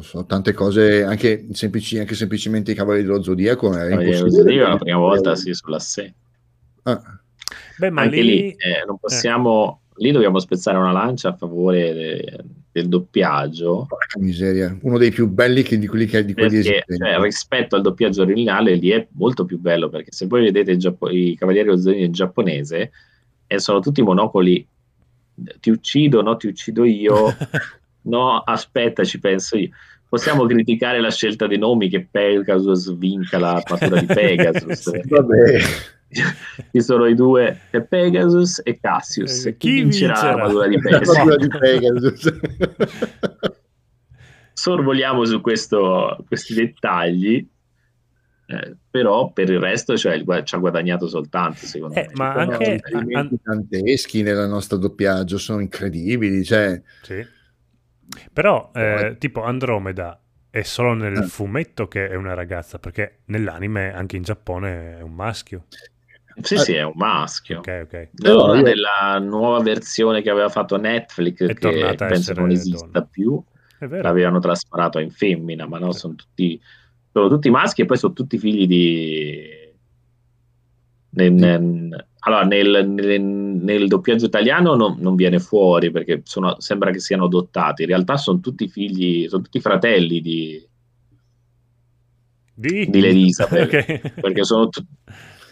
non so, tante cose, anche, semplici, anche semplicemente i Cavalieri dello Zodiaco. È impossibile. la prima volta sì, sulla 6. Ah. Beh, ma anche lì, lì eh, non possiamo, eh. lì dobbiamo spezzare una lancia a favore de, del doppiaggio. Porca miseria, uno dei più belli che, di quelli che di quelli perché, cioè, rispetto al doppiaggio originale lì è molto più bello perché se voi vedete Giappo- i Cavalieri dello Zodiaco in giapponese e sono tutti monopoli ti uccido, no ti uccido io no aspetta ci penso io. Possiamo criticare la scelta dei nomi che Pegasus vinca l'armatura di Pegasus. Vabbè. Ci sono i due Pegasus e Cassius. Eh, chi, chi vincerà, vincerà? l'armatura di Pegasus, di Pegasus. sorvoliamo su questo, questi dettagli eh, però per il resto cioè, ci ha guadagnato soltanto secondo eh, me. ma anche an- danteschi nella nostra doppiaggio sono incredibili cioè... sì. Però eh, tipo Andromeda è solo nel eh. fumetto che è una ragazza perché nell'anime anche in Giappone è un maschio sì, sì, è un maschio. Ok, ok. Allora, io... nella nuova versione che aveva fatto Netflix, è che penso non esista donna. più, l'avevano trasformato in femmina, ma no, sono tutti sono tutti maschi e poi sono tutti figli di... Nel, nel, allora, nel, nel, nel, doppiaggio italiano non, non viene fuori perché sono, sembra che siano adottati. In realtà sono tutti figli, sono tutti fratelli di, di? di Elizabeth okay. perché sono tutti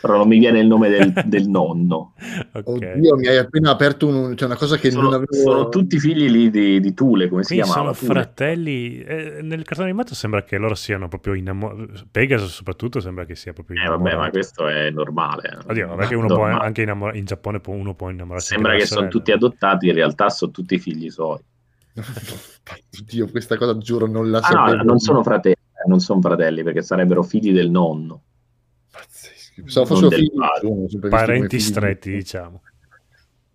però non mi viene il nome del, del nonno. okay. Oddio, mi hai appena aperto un, cioè una cosa che sono, non avevo... Sono tutti figli lì di, di Tule, come Quindi si chiamava? sono Tule. fratelli... Eh, nel cartone animato sembra che loro siano proprio innamorati. Pegasus soprattutto sembra che sia proprio innamorato. Eh vabbè, ma questo è normale. Oddio, vabbè che uno può, anche innamor- in Giappone può, uno può innamorarsi Sembra che sono tutti adottati, in realtà sono tutti figli suoi. Oddio, questa cosa giuro non la ah, sapevo. No, non sono fratelli, eh, non sono fratelli perché sarebbero figli del nonno. Pazzesco. Pensavo fossero figli, uno, parenti stretti, diciamo.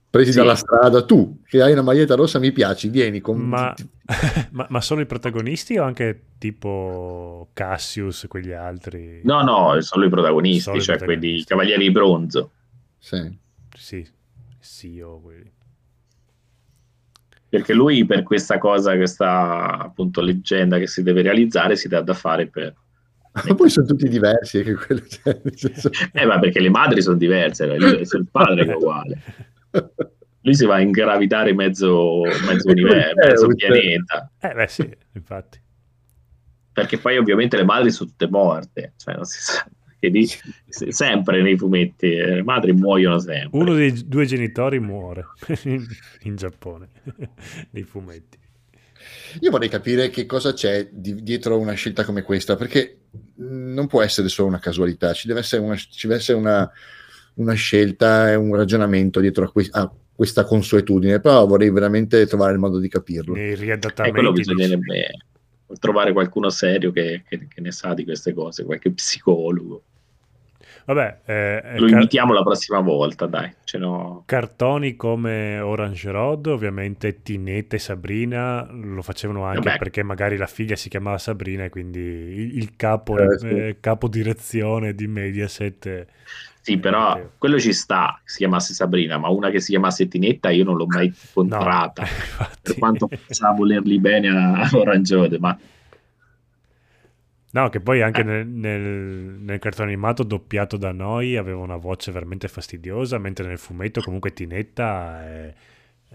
Presi sì. dalla strada, tu che hai una maglietta rossa mi piaci, vieni con... Ma, ma, ma sono i protagonisti o anche tipo Cassius e quegli altri? No, no, sono i protagonisti, solo cioè protagonisti. quelli cavalieri di bronzo. Sì. Sì, sì, o quelli perché lui per questa cosa, questa appunto leggenda che si deve realizzare, si dà da fare per, ma poi sono tutti diversi. Che quello, cioè, senso... Eh, ma perché le madri sono diverse, il padre è uguale. Lui si va a ingravitare mezzo, mezzo universo, eh, mezzo pianeta. Eh, beh, sì, infatti. Perché poi ovviamente le madri sono tutte morte, cioè non si sa. Di, sempre nei fumetti eh, le madri muoiono sempre. Uno dei due genitori muore in Giappone nei fumetti. Io vorrei capire che cosa c'è di, dietro una scelta come questa, perché non può essere solo una casualità, ci deve essere una, deve essere una, una scelta e un ragionamento dietro a, que- a, questa consuetudine, però vorrei veramente trovare il modo di capirlo. I riadattamenti. Quello bisognerebbe trovare qualcuno serio che, che, che ne sa di queste cose, qualche psicologo. Vabbè, eh, lo invitiamo car- la prossima volta, dai. Cartoni come Orange Road, ovviamente Tinetta e Sabrina lo facevano anche Vabbè. perché magari la figlia si chiamava Sabrina e quindi il, il capo, eh, sì. eh, capo direzione di Mediaset. Sì, però eh, quello ci sta, si chiamasse Sabrina, ma una che si chiamasse Tinetta io non l'ho mai incontrata, no, per quanto possa volerli bene a Orange Road, ma No, che poi anche eh. nel, nel, nel, cartone animato doppiato da noi aveva una voce veramente fastidiosa, mentre nel fumetto comunque Tinetta è...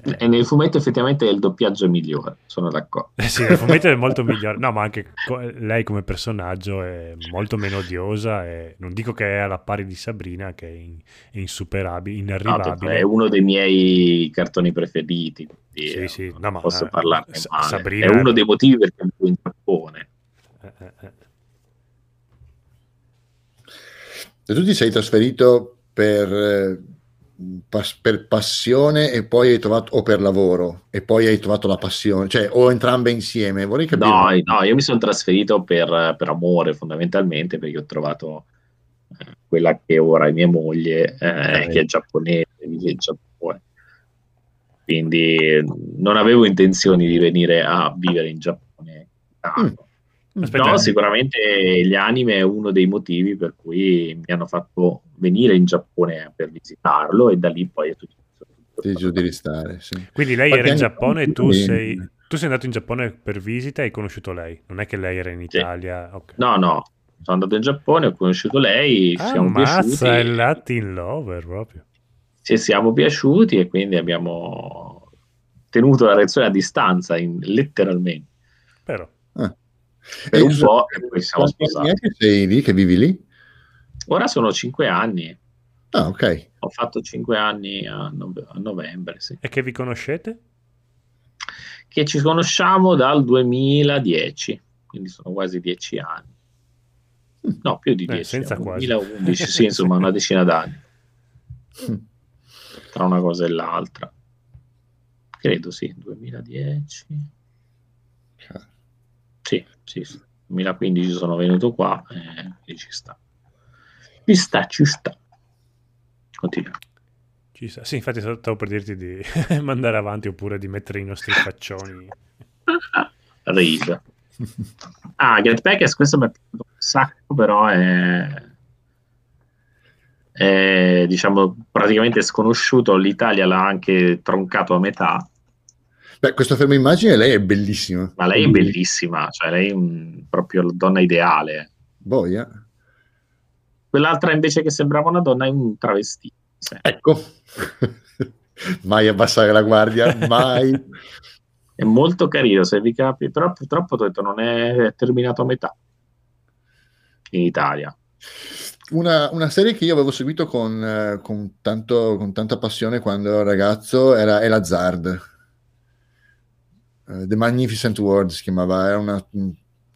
E nel fumetto effettivamente è il doppiaggio migliore, sono d'accordo. Eh sì, nel fumetto è molto migliore. No, ma anche co- lei come personaggio è molto meno odiosa e non dico che è alla pari di Sabrina che è, in, è insuperabile, inarrivabile. No, è uno dei miei cartoni preferiti. Sì, sì. No, ma, posso parlarne S- male. Sabrina è uno dei motivi perché vivo in Giappone. Eh, eh, eh. Se tu ti sei trasferito per, pas- per passione e poi hai trovato, o per lavoro e poi hai trovato la passione, cioè o entrambe insieme? Vorrei capire. No, no io mi sono trasferito per, per amore fondamentalmente perché ho trovato eh, quella che ora è mia moglie, eh, che è giapponese, vive in Giappone. Quindi non avevo intenzioni di venire a vivere in Giappone. Mm. Aspetta. No, sicuramente gli anime è uno dei motivi per cui mi hanno fatto venire in Giappone per visitarlo e da lì poi è successo. Deciso di restare, sì. Quindi lei Qualche era in Giappone e tu sei, tu sei andato in Giappone per visita e hai conosciuto lei, non è che lei era in Italia? Sì. Okay. No, no, sono andato in Giappone, ho conosciuto lei, ah, siamo mazza, piaciuti. è Latin lover proprio. Ci siamo piaciuti e quindi abbiamo tenuto la reazione a distanza, in, letteralmente. Però. Ah. Per e un po' e poi siamo sposati. Sei lì, che vivi lì? Ora sono cinque anni. Ah, ok. Ho fatto cinque anni a, nove- a novembre, sì. E che vi conoscete? Che ci conosciamo dal 2010, quindi sono quasi dieci anni. Mm. No, più di eh, dieci. Senza 2011, quasi. sì, insomma, una decina d'anni. Mm. Tra una cosa e l'altra. Credo sì, 2010. Sì, sì, sì. 2015 sono venuto qua e ci sta. Ci sta, ci sta. Continua. Ci sta. Sì, infatti stavo per dirti di mandare avanti oppure di mettere i nostri faccioni. Risa. Ah, Get Packers, questo mi è piaciuto un sacco, però è, è diciamo praticamente sconosciuto. L'Italia l'ha anche troncato a metà. Beh, questo fermo immagine lei è bellissima. Ma lei è bellissima, cioè lei è un, proprio la donna ideale. Boia. Quell'altra invece che sembrava una donna è un travestito. Sì. Ecco, mai abbassare la guardia, mai. è molto carino se vi capi, però purtroppo ho detto non è terminato a metà in Italia. Una, una, serie che io avevo seguito con, eh, con, tanto, con tanta passione quando ero ragazzo era El Hazard. Uh, The Magnificent World si chiamava, era una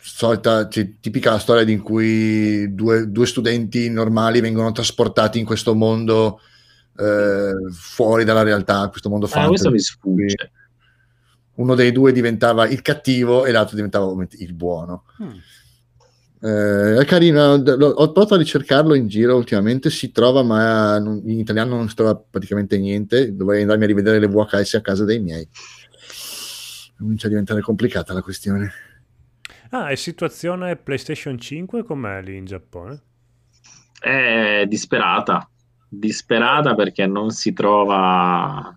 solita, cioè, tipica storia in cui due, due, studenti normali vengono trasportati in questo mondo eh, fuori dalla realtà, questo mondo fantasy. Ah, questo mi sfugge. Uno dei due diventava il cattivo e l'altro diventava il buono. Hmm. Eh, è carino, ho provato a ricercarlo in giro ultimamente, si trova ma in italiano non si trova praticamente niente, dovrei andarmi a rivedere le VHS a casa dei miei. Comincia a diventare complicata la questione. Ah, è situazione PlayStation 5 com'è lì in Giappone? È disperata, disperata perché non si trova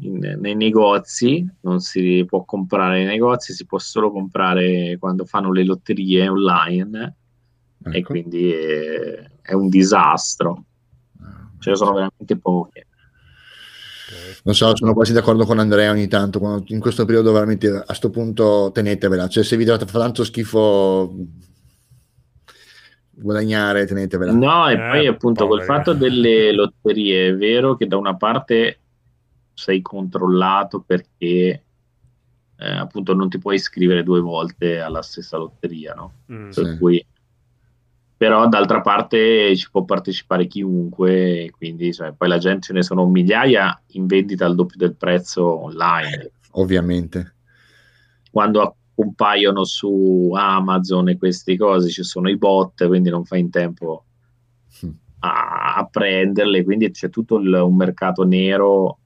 in, nei negozi, non si può comprare nei negozi, si può solo comprare quando fanno le lotterie online ecco. e quindi è, è un disastro. Ce ne sono veramente poche non so, sono quasi d'accordo con Andrea ogni tanto, quando, in questo periodo veramente a questo punto tenetevela, cioè se vi fa tanto schifo guadagnare, tenetevela. No, e eh, poi appunto col fatto delle lotterie è vero che da una parte sei controllato perché eh, appunto non ti puoi iscrivere due volte alla stessa lotteria, no? Mm, per sì. cui però d'altra parte ci può partecipare chiunque, quindi cioè, poi la gente ce ne sono migliaia in vendita al doppio del prezzo online. Ovviamente. Quando compaiono su Amazon e queste cose ci sono i bot, quindi non fai in tempo a, a prenderle, quindi c'è tutto il, un mercato nero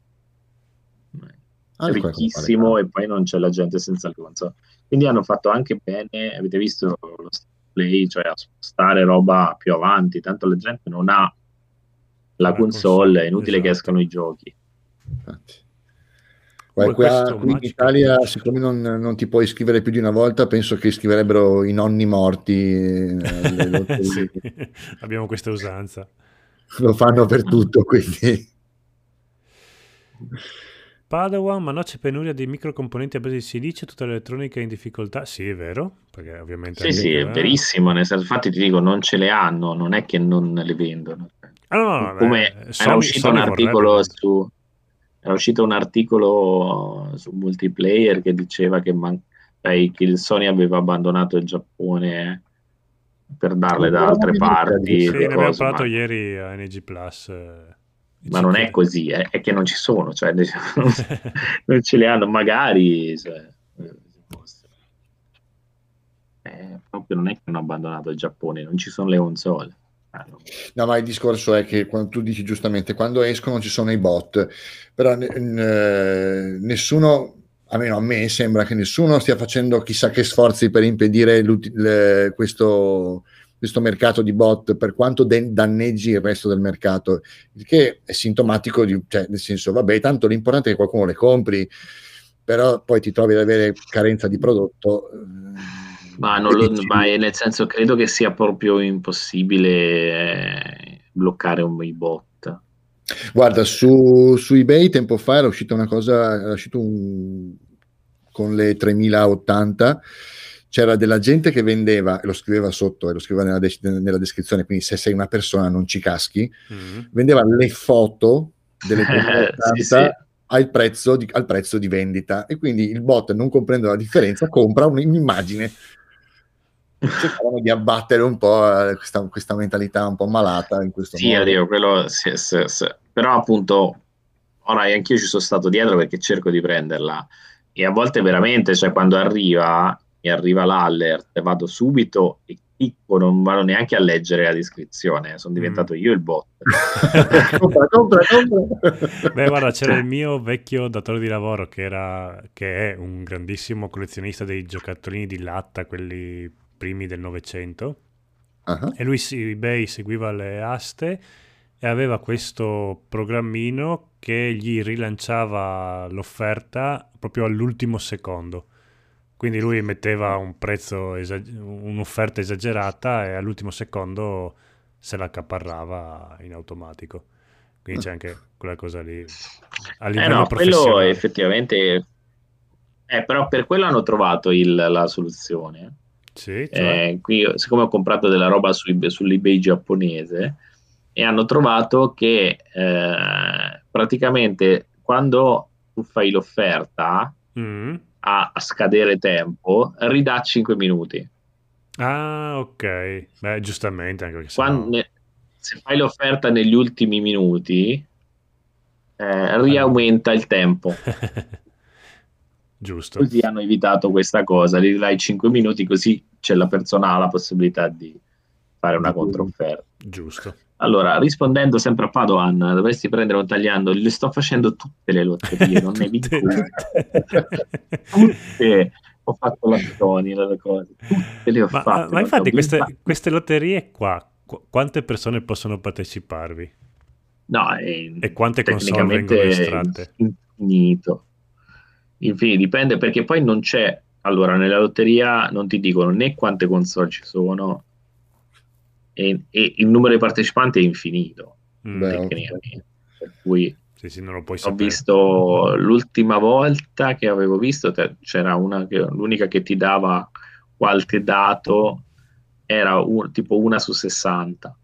ah, ricchissimo e poi non c'è la gente senza il console. Quindi hanno fatto anche bene, avete visto lo play, cioè a spostare roba più avanti, tanto la gente non ha la console, è inutile esatto. che escano i giochi. Infatti. Qua, qua qui in Italia, siccome non, non, ti puoi iscrivere più di una volta, penso che iscriverebbero i nonni morti. Eh, sì, abbiamo questa usanza. Lo fanno per tutto, quindi. Padawan, ma no, c'è penuria di microcomponenti a base di silicio, tutta l'elettronica in difficoltà. Sì, è vero, perché ovviamente... Sì, sì, è verissimo, nel senso, infatti ti dico, non ce le hanno, non è che non le vendono. Ah, no, no, Come beh, era uscito Sony un articolo su... Era uscito un articolo su multiplayer che diceva che, man- che il Sony aveva abbandonato il Giappone per darle da altre parti. Sì, ne abbiamo parlato ma... ieri a NG Plus. Ma non è così, è, è, che non ci sono, cioè non ce li hanno, magari cioè, eh, proprio non è che hanno abbandonato il Giappone, non ci sono le console. Ah, no, ma il discorso è che quando tu dici giustamente quando escono ci sono i bot, però n- n- nessuno, almeno a me sembra che nessuno stia facendo chissà che sforzi per impedire le, questo, questo mercato di bot per quanto de- danneggi il resto del mercato, che è sintomatico di, cioè, nel senso, vabbè, tanto l'importante è che qualcuno le compri, però poi ti trovi ad avere carenza di prodotto. Ma, non lo, ma nel senso, credo che sia proprio impossibile eh, bloccare un bot. Guarda, su, su, eBay tempo fa era uscita una cosa, era uscito un, con le 3080 c'era della gente che vendeva, e lo scriveva sotto, e lo scriveva nella, de- nella descrizione, quindi se sei una persona non ci caschi, mm-hmm. vendeva le foto delle 3080 sì, sì. Al, prezzo di, al prezzo di vendita e quindi il bot non comprende la differenza compra un'immagine cercavano di abbattere un po' eh, questa, questa, mentalità un po' malata in questo sì, modo. Addio, quello, sì, sì, sì. però appunto ora anch'io ci sono stato dietro perché cerco di prenderla e a volte veramente, cioè quando arriva mi arriva l'alert, vado subito e clicco, non vado neanche a leggere la descrizione, sono diventato mm. io il bot. compra, compra, compra. Beh, guarda, c'era il mio vecchio datore di lavoro che, era, che è un grandissimo collezionista dei giocattolini di latta, quelli primi del Novecento, uh-huh. e lui su eBay seguiva le aste e aveva questo programmino che gli rilanciava l'offerta proprio all'ultimo secondo. Quindi lui metteva un prezzo, esag- un'offerta esagerata e all'ultimo secondo se la accaparrava in automatico. Quindi c'è anche quella cosa lì. A livello eh no, quello effettivamente... Eh, però per quello hanno trovato il, la soluzione. Sì, cioè... eh, qui, siccome ho comprato della roba su, sull'eBay giapponese e hanno trovato che eh, praticamente quando tu fai l'offerta mm a, a scadere tempo, ridà 5 minuti. Ah, ok. Beh, giustamente, anche perché Quando, ne, se fai l'offerta negli ultimi minuti, eh, riaumenta il tempo. Giusto. Così hanno evitato questa cosa, gli dai 5 minuti così c'è la persona ha la possibilità di fare una controfferta. Giusto. Allora, rispondendo sempre a Padoan, dovresti prendere un tagliando, le sto facendo tutte le lotterie, non ne vinco tutte. Ho fatto la Sony, le cose, tutte le ho ma, fatte. Ma infatti queste, queste, lotterie qua, qu- quante persone possono parteciparvi? No, è, e quante console vengono estratte? Infinito. Infine, dipende perché poi non c'è... Allora, nella lotteria non ti dicono né quante console ci sono, e, e il numero di partecipanti è infinito. Mm. Beh, per cui sì, sì, ho sapere. visto l'ultima volta che avevo visto, c'era una che, l'unica che ti dava qualche dato era un, tipo una su 60.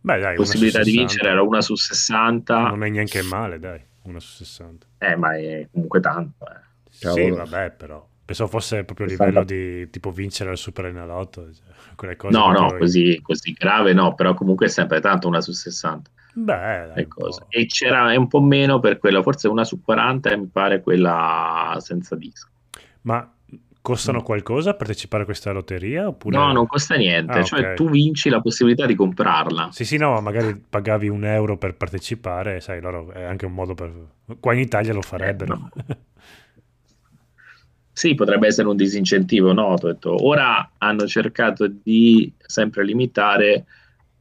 Beh, dai, possibilità di vincere era una su 60. Non è neanche male, dai, una su 60. Eh, ma è comunque tanto. Eh. Sì, vabbè, però. Pensavo fosse proprio a livello di tipo vincere al Super Enalotto. Cioè, cose no, no, così, così, grave no, però comunque è sempre tanto una su 60. Beh, dai, e c'era è un po' meno per quella, forse una su 40 e mi pare quella senza disco. Ma costano mm. qualcosa a partecipare a questa lotteria? Oppure... No, non costa niente, ah, cioè okay. tu vinci la possibilità di comprarla. Sì, sì, no, magari pagavi un euro per partecipare, sai, loro è anche un modo per... Qua in Italia lo farebbero. Eh, no. Sì, potrebbe essere un disincentivo, no? Ora hanno cercato di sempre limitare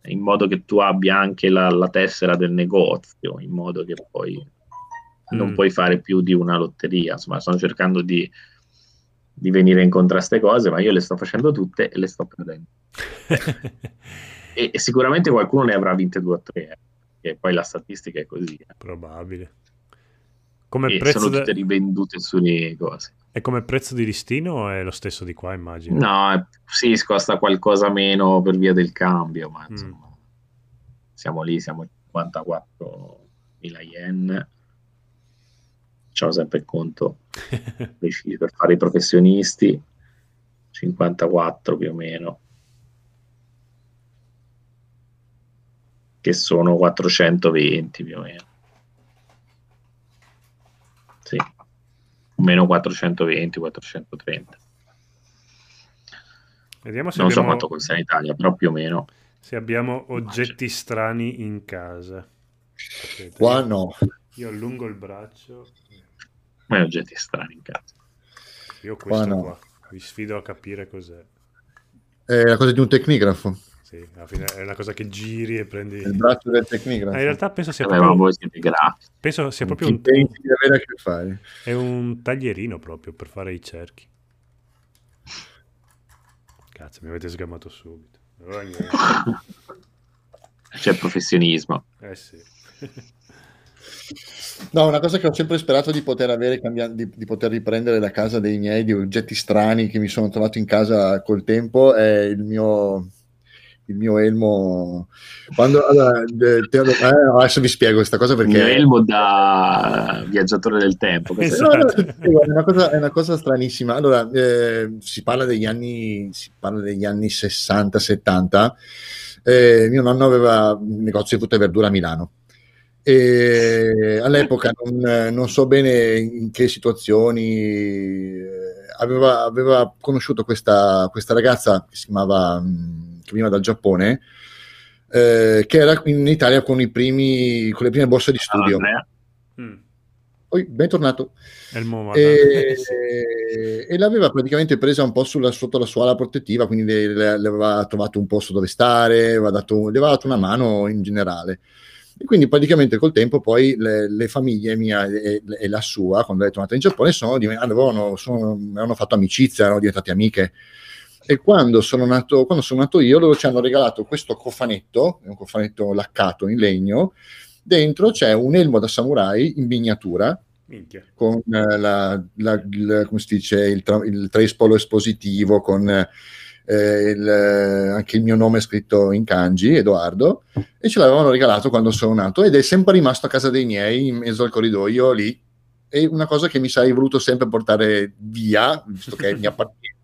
in modo che tu abbia anche la, la tessera del negozio, in modo che poi mm. non puoi fare più di una lotteria. Insomma, stanno cercando di, di venire incontro a queste cose, ma io le sto facendo tutte e le sto perdendo. e, e, sicuramente qualcuno ne avrà vinte due o tre, eh, poi la statistica è così. Eh. Probabile. Come e prezzo sono tutte de... rivendute sulle cose. E come prezzo di listino è lo stesso di qua, immagino? No, sì, costa qualcosa meno per via del cambio, ma mm. insomma, mm. siamo lì, siamo a 54.000 yen. Facciamo sempre il conto per fare i professionisti, 54 più o meno. che sono 420 più o meno. Sì, meno 420, 430. Vediamo se non abbiamo, so quanto costa in Italia, però più o meno. se abbiamo oggetti strani in casa. Aspetta, Qua no. Io allungo il braccio. Ma oggetti strani in casa. Io ho Qua questo no. qua. Vi sfido a capire cos'è. È la cosa di un tecnigrafo. Sì, alla fine è una cosa che giri e prendi... Il braccio del Ah, tecnigrafo. in realtà penso sia Vabbè, ma proprio, voi siete penso sia proprio un, pensi di avere a che fare? è un taglierino proprio per fare i cerchi. Cazzo, mi avete sgamato subito. Niente. C'è professionismo. Eh sì. No, una cosa che ho sempre sperato di poter avere, cambia- di, di poter riprendere da casa dei miei, di oggetti strani che mi sono trovato in casa col tempo, è il mio, il mio elmo. Quando, allora, te- eh, adesso vi spiego questa cosa Il mio perché... elmo da viaggiatore del tempo. Questo No, no, Esatto. è, una cosa, è una cosa stranissima. Allora, eh, si parla degli anni, si parla degli anni 60-70. Eh, mio nonno aveva un negozio di frutta e verdura a Milano. E all'epoca non, non so bene in che situazioni eh, aveva, aveva conosciuto questa, questa ragazza che si chiamava mh, che veniva dal Giappone eh, che era in Italia con, i primi, con le prime borse di studio. Andrea. Mm. Poi bentornato. E, e l'aveva praticamente presa un po' sulla- sotto la sua ala protettiva, quindi le, le- le aveva trovato un posto dove stare, aveva dato, le aveva dato una mano in generale. E quindi praticamente col tempo poi le, le famiglie mia e, e la sua, quando è tornata in Giappone, sono, diven- avevano, sono- avevano fatto amicizia, erano diventate amiche. E quando sono, nato, quando sono nato io, loro ci hanno regalato questo cofanetto, un cofanetto laccato in legno, dentro c'è un elmo da samurai in miniatura, Minchia. con eh, la, la- il, come si dice, il, tra- il trespolo espositivo, con eh, il, anche il mio nome scritto in kanji, Edoardo, e ce l'avevano regalato quando sono nato ed è sempre rimasto a casa dei miei, in mezzo al corridoio lì. È una cosa che mi sarei voluto sempre portare via, visto che mi appartiene,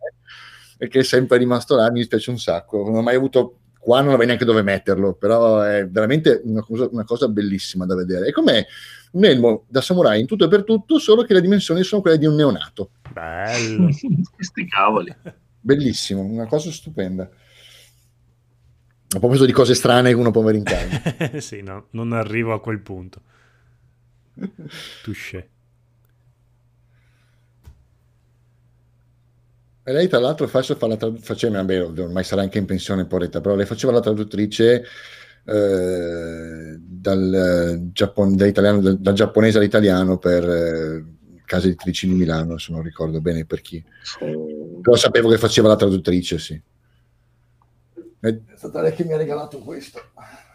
e che è sempre rimasto là, mi dispiace un sacco. Non ho mai avuto qua non avrei neanche dove metterlo, però è veramente una cosa, una cosa bellissima da vedere. È come un elmo da samurai in tutto e per tutto, solo che le dimensioni sono quelle di un neonato. Bello. Questi cavoli. Bellissimo, una cosa stupenda. A proposito di cose strane che uno può avere in casa. sì, no, non arrivo a quel punto. Touché. E lei, tra l'altro, faccio, fa la trad- faceva, beh, ormai sarà anche in pensione, poretta, però lei faceva la traduttrice eh, dal, eh, Giappon- dall'italiano- dal- dal giapponese all'italiano per eh, case editrici di Milano, se non ricordo bene per chi. Però sapevo che faceva la traduttrice, sì. È stata lei che mi ha regalato questo.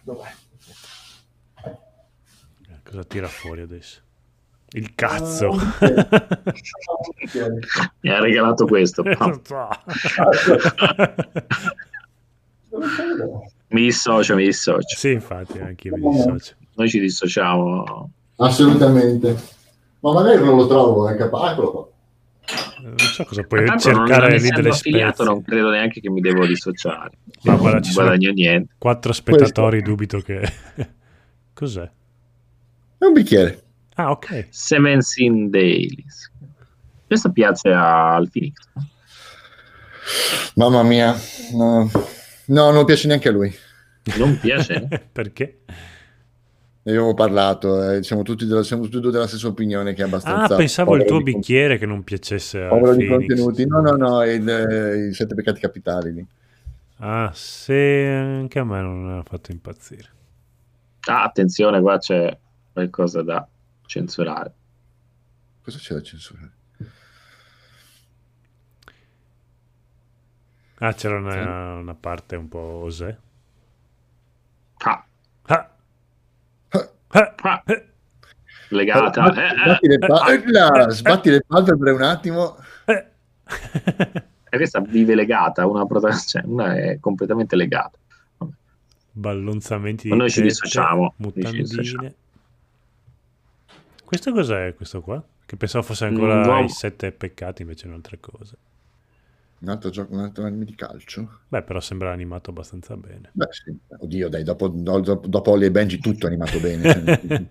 Dov'è? Cosa tira fuori adesso? Il cazzo. Ah, Mi ha regalato questo. Mi dissocio, mi dissocio. sì, infatti, anche io mi dissocio. Noi ci dissociamo. Assolutamente. Ma magari non lo trovo, è capace. Eccolo qua. Non so cosa puoi non, cercare non lì delle spezie. non credo neanche che mi devo dissociare. Ma Non guarda, ci sono guadagno niente. quattro spettatori, dubito che... Cos'è? È un bicchiere. Ah, ok. Seven Sin Dailies. Questa piazza al Phoenix. Mamma mia. No, no non piace neanche a lui. Non piace? Perché? Ne abbiamo parlato, eh, siamo, tutti della, siamo tutti della stessa opinione che è abbastanza... Ah, pensavo il tuo bicchiere che non piacesse a Povero di contenuti. No, no, no, il, eh, i sette peccati capitali lì. Ah, sì, anche a me non ha fatto impazzire. Ah, attenzione, qua c'è qualcosa da censurare. Cosa c'è da censurare? Ah, c'era una, una parte un po' osè. Ah, Ah, Ah, ah, ah, eh, legata. Sbatti, eh. sbatti eh, eh, sbatti le palpebre un attimo. E questa vive legata, una, cioè, una è completamente legata. Ballonzamenti Ma di noi ci dissociamo, noi ci mutandine. dissociamo. Questo cos'è questo qua? Che pensavo fosse ancora no. i sette peccati, invece è un'altra cosa. Un altro gioco, un altro anime di calcio? Beh, però sembra animato abbastanza bene. Beh, sì. Oddio, dai, dopo, dopo, dopo Holly e Benji tutto è animato bene.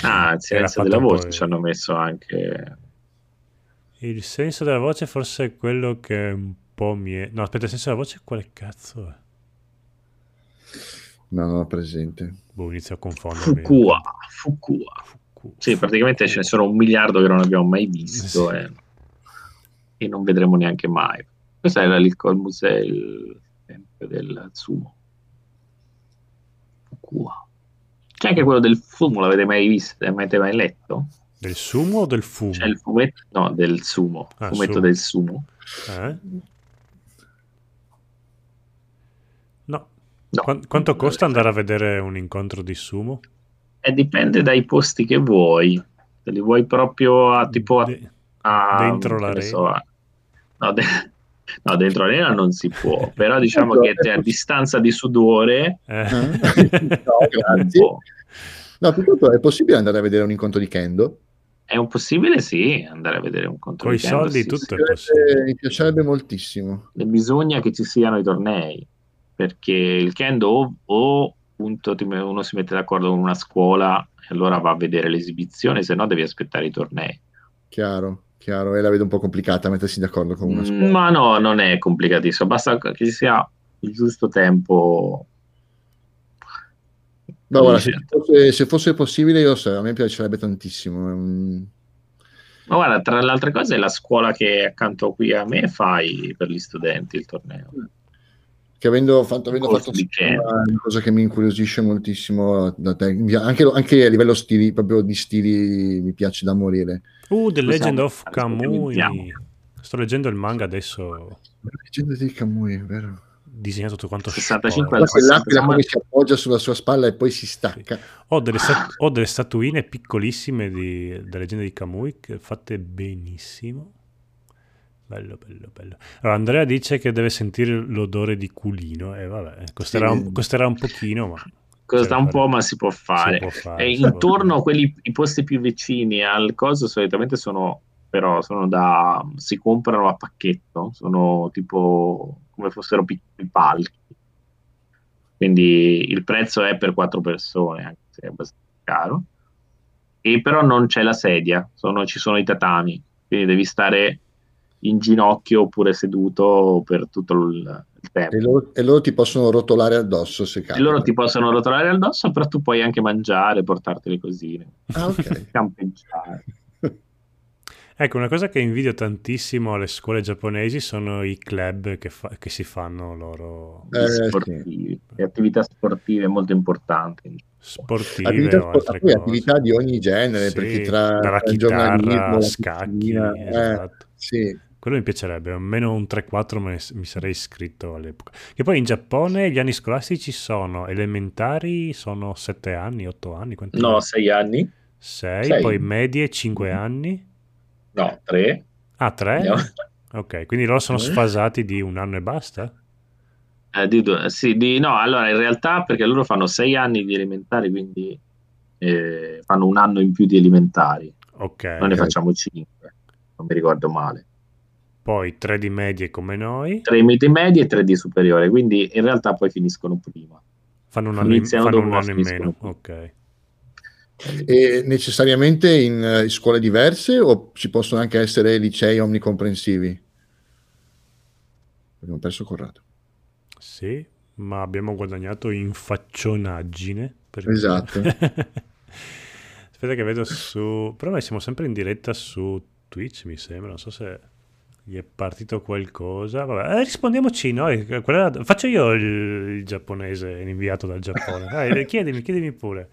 ah, il silenzio della voce ci hanno messo anche... Il senso della voce forse è quello che un po' mi è... No, aspetta, il senso della voce quale cazzo è? No, non ho presente. Boh, inizio a confondermi. Fukua, Fukua. Fukua. Sì, praticamente ce ne sono un miliardo che non abbiamo mai visto sì. e, e, non vedremo neanche mai. Questo era il museo il tempio del sumo. Fukua. C'è anche quello del fumo, l'avete mai visto? L'avete mai letto? Del sumo o del fumo? C'è il fumetto, no, del sumo. Ah, fumetto sumo. del sumo. Eh? No. Qu- quanto costa andare a vedere un incontro di sumo? Eh, dipende dai posti che vuoi. Se li vuoi proprio a tipo a, De- a, dentro l'arena. So, a, no, de- no, dentro l'arena non si può, però diciamo che a distanza di sudore eh. no, grazie. No, più tutto è possibile andare a vedere un incontro di Kendo? È un possibile, sì, andare a vedere un incontro Con di Kendo. Con i soldi sì, tutto sì. è possibile. Mi piacerebbe moltissimo. E bisogna che ci siano i tornei, perché il Kendo o, o appunto uno si mette d'accordo con una scuola e allora va a vedere l'esibizione, se no devi aspettare i tornei. Chiaro, chiaro, e la vedo un po' complicata mettersi d'accordo con una scuola. Ma no, non è complicatissimo, basta che ci sia il giusto tempo. No, guarda, se fosse, se fosse, possibile, io so, a me piacerebbe tantissimo. Mm. Ma guarda, tra le altre cose, la scuola che è accanto qui a me fai per gli studenti il torneo. Che avendo fatto, avendo fatto una cosa che mi incuriosisce moltissimo da te, anche, anche, a livello stili, proprio di stili, mi piace da morire. Uh, The Legend of Kamui. Sto leggendo il manga adesso. La leggenda di Kamui, vero? disegnato tutto quanto 65 al quell'aquila come si appoggia sulla sua spalla e poi si stacca sì. ho, delle stat- ho, delle statuine piccolissime di, della leggenda di Kamui fatte benissimo bello bello bello allora Andrea dice che deve sentire l'odore di culino e eh, vabbè costerà, sì. un, costerà un pochino ma costa un po' ma si può fare, si può fare e intorno a quelli i posti più vicini al coso solitamente sono però sono da si comprano a pacchetto sono tipo come fossero piccoli palchi. Quindi il prezzo è per quattro persone, anche se è abbastanza caro. E però non c'è la sedia, sono, ci sono i tatami, quindi devi stare in ginocchio oppure seduto per tutto il, il tempo. E loro, e loro, ti possono rotolare addosso se capita. E loro ti possono rotolare addosso, però tu puoi anche mangiare, portarti le cosine. Ah, ok. Campeggiare. Ecco, una cosa che invidio tantissimo alle scuole giapponesi sono i club che, fa- che si fanno loro. Eh, sportivi, sì. attività sportive molto importanti. Sportive attività, o altre cose. attività di ogni genere, sì, perché tra, dalla tra chitarra, scacchi, eh, esatto. sì. Quello mi piacerebbe, almeno un 3-4 me mi sarei iscritto all'epoca. Che poi in Giappone gli anni scolastici sono elementari, sono 7 anni, 8 anni? No, 6 anni. 6, poi medie 5 anni. No, tre. Ah, tre? Andiamo. Ok, quindi loro sono sfasati di un anno e basta? Eh, di due, sì, di, no, allora in realtà perché loro fanno sei anni di elementari, quindi eh, fanno un anno in più di elementari. Ok. Noi ne facciamo cinque, non mi ricordo male. Poi tre di medie come noi. Tre di medie e tre di superiore, quindi in realtà poi finiscono prima. Fanno un anno, in, fanno un anno in meno, ok. E necessariamente in, in, scuole diverse o ci possono anche essere licei omnicomprensivi? Abbiamo perso Corrado. Sì, ma abbiamo guadagnato in faccionaggine. Perché... Esatto. Aspetta che vedo su... Però noi siamo sempre in diretta su Twitch, mi sembra. Non so se gli è partito qualcosa. Vabbè, eh, rispondiamoci noi. Quella... Faccio io il, il giapponese inviato dal Giappone. Dai, chiedimi, chiedimi pure.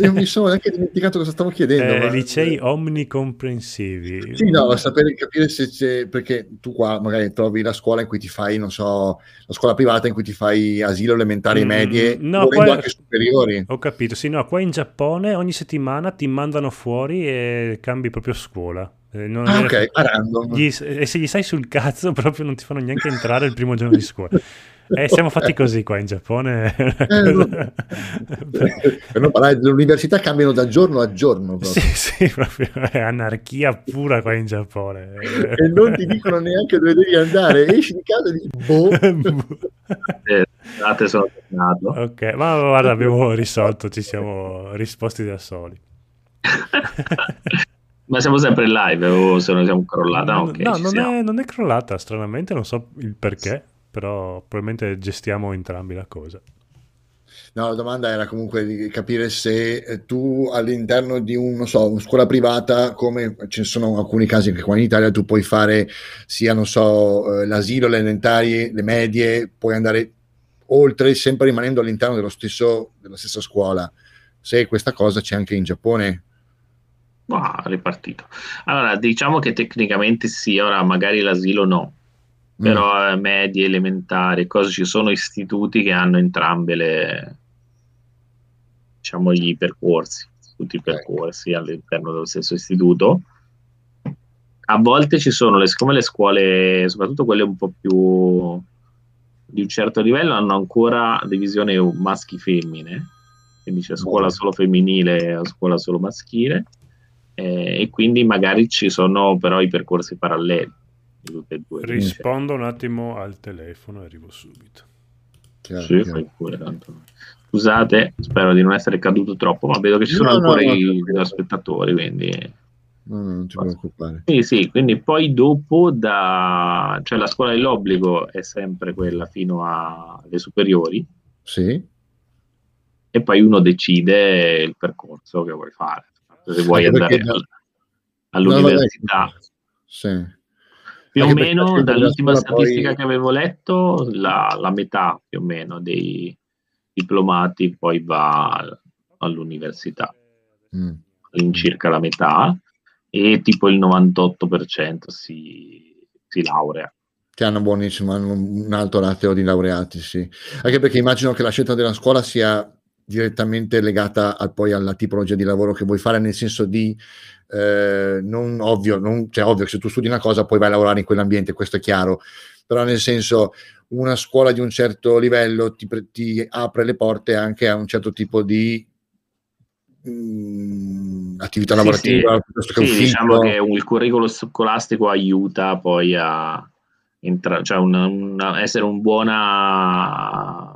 Io mi sono anche dimenticato cosa stavo chiedendo. Eh, ma... Licei omnicomprensivi. Sì, no, sapere capire se c'è, perché tu qua magari trovi la scuola in cui ti fai, non so, la scuola privata in cui ti fai asilo elementari, mm, medie, no, qua... anche superiori. Ho capito, sì, no, qua in Giappone ogni settimana ti mandano fuori e cambi proprio scuola. Eh, non Ah, è- ok, a random. gli- e se gli stai sul cazzo proprio non ti fanno neanche entrare il primo giorno di scuola. Eh, siamo fatti così qua in Giappone. no. Per non parlare dell'università cambiano da giorno a giorno. proprio. sì, sì, proprio è anarchia pura qua in Giappone. E non ti dicono neanche dove devi andare. Esci di casa e dici, boh. Eh, Scusate, sono tornato. ok, ma guarda, abbiamo risolto, ci siamo risposti da soli. Ma siamo sempre in live o se non siamo crollata? no, Ok, no, non, siamo. è, non è crollata, stranamente, non so il perché, però probabilmente gestiamo entrambi la cosa. No, la domanda era comunque di capire se eh, tu all'interno di un, non so, una scuola privata, come ci sono alcuni casi anche qua in Italia, tu puoi fare sia, non so, eh, l'asilo, le elementari, le medie, puoi andare oltre sempre rimanendo all'interno dello stesso, della stessa scuola. Se questa cosa c'è anche in Giappone. Ah, ripartito. Allora, diciamo che tecnicamente sì, ora magari l'asilo no, Mm. però eh, medie, elementari, cose, ci sono istituti che hanno entrambe le, diciamo, gli percorsi, tutti i percorsi all'interno dello stesso istituto. A volte ci sono, le, siccome le scuole, soprattutto quelle un po' più di un certo livello, hanno ancora divisione maschi-femmine, quindi c'è scuola Buono. solo femminile o scuola solo maschile, eh, e quindi magari ci sono però i percorsi paralleli di tutte e due. Rispondo un attimo al telefono e arrivo subito. Chiaro, Sì, chiaro. fai pure, tanto. Scusate, spero di non essere caduto troppo, ma vedo che ci sono No, no, ancora no, i no. spettatori, quindi... No, no, non ti preoccupare. Sì, sì, quindi poi dopo da... cioè la scuola dell'obbligo è sempre quella fino alle superiori Sì. e poi uno decide il percorso che vuoi fare. Se vuoi Anche andare da- al- all'università. No, Sì. Più o Anche perché meno, dall'ultima scuola poi- statistica che avevo letto, la, la metà più o meno dei diplomati poi va all'università, Mm. all'incirca la metà, e tipo il 98% si, si laurea. che hanno buonissimo, hanno un alto rateo di laureati, sì. Anche perché immagino che la scelta della scuola sia direttamente legata al- poi alla tipologia di lavoro che vuoi fare, nel senso di eh, non ovvio, non, cioè ovvio che se tu studi una cosa poi vai a lavorare in quell'ambiente, questo è chiaro, però nel senso una scuola di un certo livello ti, ti apre le porte anche a un certo tipo di mm, attività Sì, lavorativa, sì. piuttosto che Sì, diciamo che un- il curriculum scolastico aiuta poi a entra- cioè una- una- essere un buona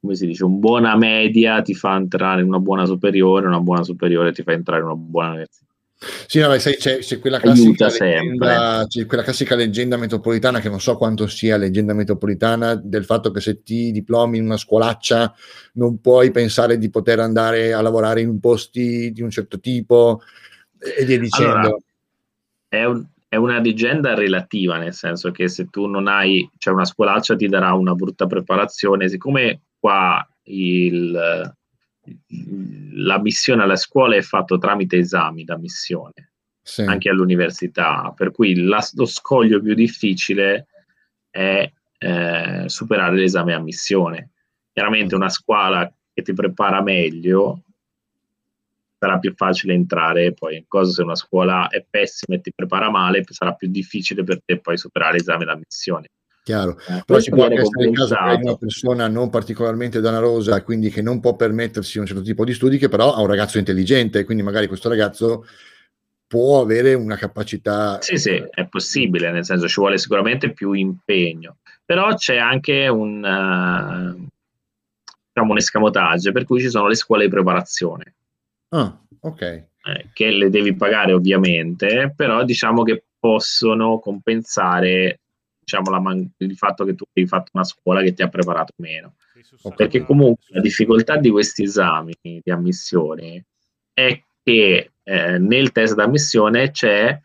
come si dice, un buona media ti fa entrare in una buona superiore, una buona superiore ti fa entrare in una buona università. Sì, no, beh, sai, c'è, c'è quella classica leggenda, c'è quella classica leggenda metropolitana che non so quanto sia leggenda metropolitana del fatto che se ti diplomi in una scolaccia non puoi pensare di poter andare a lavorare in posti di un certo tipo e via dicendo. Allora, È, un- è una leggenda relativa, nel senso che se tu non hai, cioè una scolaccia ti darà una brutta preparazione, siccome qua il, la missione alla scuola è fatto tramite esami da missione, Sì. anche all'università, per cui la- lo scoglio più difficile è eh, superare l'esame a missione. Chiaramente una scuola che ti prepara meglio sarà più facile entrare poi in cosa se una scuola è pessima e ti prepara male sarà più difficile per te poi superare l'esame da missione Chiaro. Eh, Però ci può anche essere il caso di una persona non particolarmente danarosa, quindi che non può permettersi un certo tipo di studi, che però ha un ragazzo intelligente, quindi magari questo ragazzo può avere una capacità. Sì, sì, è possibile, nel senso ci vuole sicuramente più impegno, però c'è anche un, eh, diciamo un escamotage, per cui ci sono le scuole di preparazione, Ah, ok. eh, che le devi pagare ovviamente, però diciamo che possono compensare diciamo, la man- il fatto che tu hai fatto una scuola che ti ha preparato meno. Perché comunque la difficoltà di questi esami di ammissione è che eh, nel test d'ammissione c'è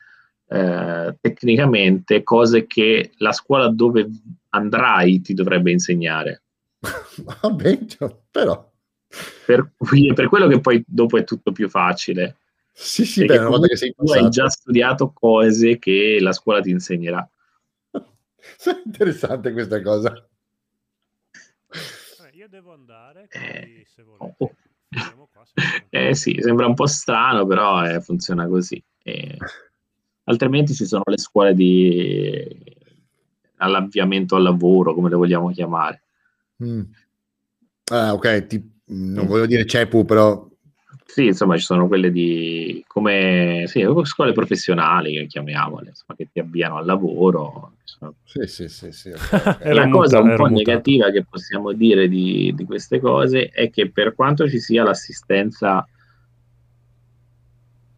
eh, tecnicamente cose che la scuola dove andrai ti dovrebbe insegnare. Vabbè, cioè, però. Per cui per quello che poi dopo è tutto più facile. Sì, sì, Perché beh, una volta che sei comunque tu hai passato. già studiato cose che la scuola ti insegnerà. Interessante questa cosa. Io devo andare, Eh, quindi se volete oh. Eh sì, sembra un po' strano, però eh, funziona così. E... Altrimenti ci sono le scuole di all'avviamento al lavoro, come le vogliamo chiamare. Mm. Ah, ok, Ti... non voglio dire CEPU, però... Sì, insomma, ci sono quelle di come sì, scuole professionali, chiamiamole, insomma, che ti avviano al lavoro. Sì, sì, sì. sì okay. La cosa un po' negativa che possiamo dire di, di queste cose è che per quanto ci sia l'assistenza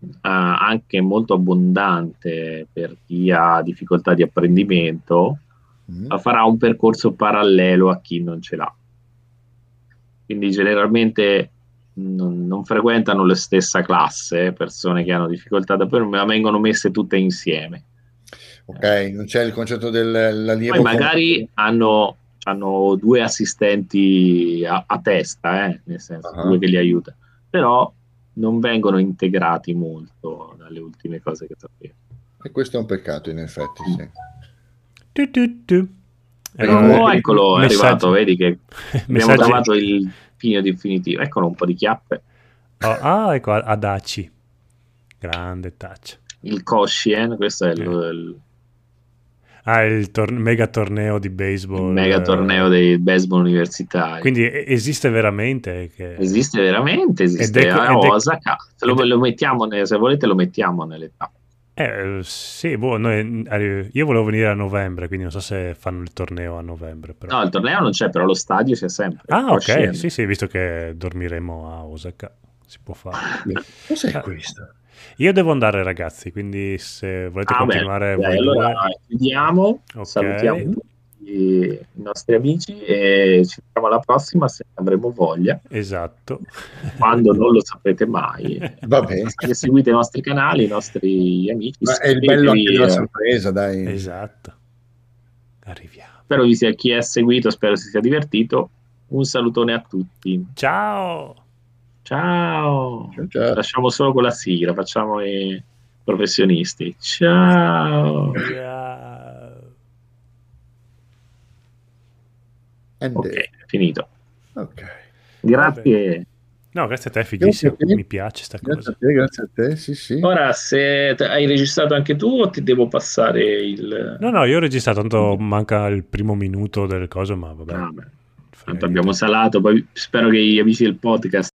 Uh, anche molto abbondante per chi ha difficoltà di apprendimento, mm. farà un percorso parallelo a chi non ce l'ha. Quindi generalmente non, non, frequentano la stessa classe persone che hanno difficoltà da ma vengono messe tutte insieme. Ok, non c'è il concetto dell'allievo. Poi magari con... hanno, hanno, due assistenti a, a testa, eh, nel senso, uh-huh. due che li aiutano, però non vengono integrati molto dalle ultime cose che sapevo. E questo è un peccato, in effetti, sì. Tu, tu, tu. oh, eccolo, è arrivato, vedi che abbiamo trovato il pino definitivo. Eccolo un po' di chiappe. Oh, ah, ecco, Adaci. Grande touch. Il Koshien, questo è il, eh. il Ah, il tor- mega torneo di baseball. Il mega torneo dei baseball universitari. Quindi esiste veramente? Che... Esiste veramente, esiste a Osaka. Se lo, lo mettiamo, ne, se volete lo mettiamo nell'età. Eh, sì, boh, noi, eh, io volevo venire a novembre, quindi non so se fanno il torneo a novembre. Però. No, il torneo non c'è, però lo stadio c'è sempre. Ah, ok, scendere. sì, sì, visto che dormiremo a Osaka, si può fare. Cos'è eh. questo? Io devo andare, ragazzi, quindi se volete ah, continuare... Beh, allora chiudiamo, okay. salutiamo tutti i nostri amici e ci vediamo alla prossima se avremo voglia. Esatto. Quando non lo saprete mai. Va bene. Se seguite i nostri canali, i nostri amici. Ma è il bello anche della sorpresa, dai. Esatto. Arriviamo. Spero vi sia chi ha seguito, spero si sia divertito. Un salutone a tutti. Ciao. Ciao. ciao, ciao. Lasciamo solo con la sigla, facciamo i professionisti. Ciao. ciao. Ok, finito. Ok. Grazie. No, grazie a te, fighissimo. A te. Mi piace sta grazie cosa. A te, grazie a te, sì, sì. Ora, se hai registrato anche tu o ti devo passare il... No, no, io ho registrato, tanto manca il primo minuto delle cose, ma vabbè. Ah, Tanto abbiamo salato, poi spero che gli amici del podcast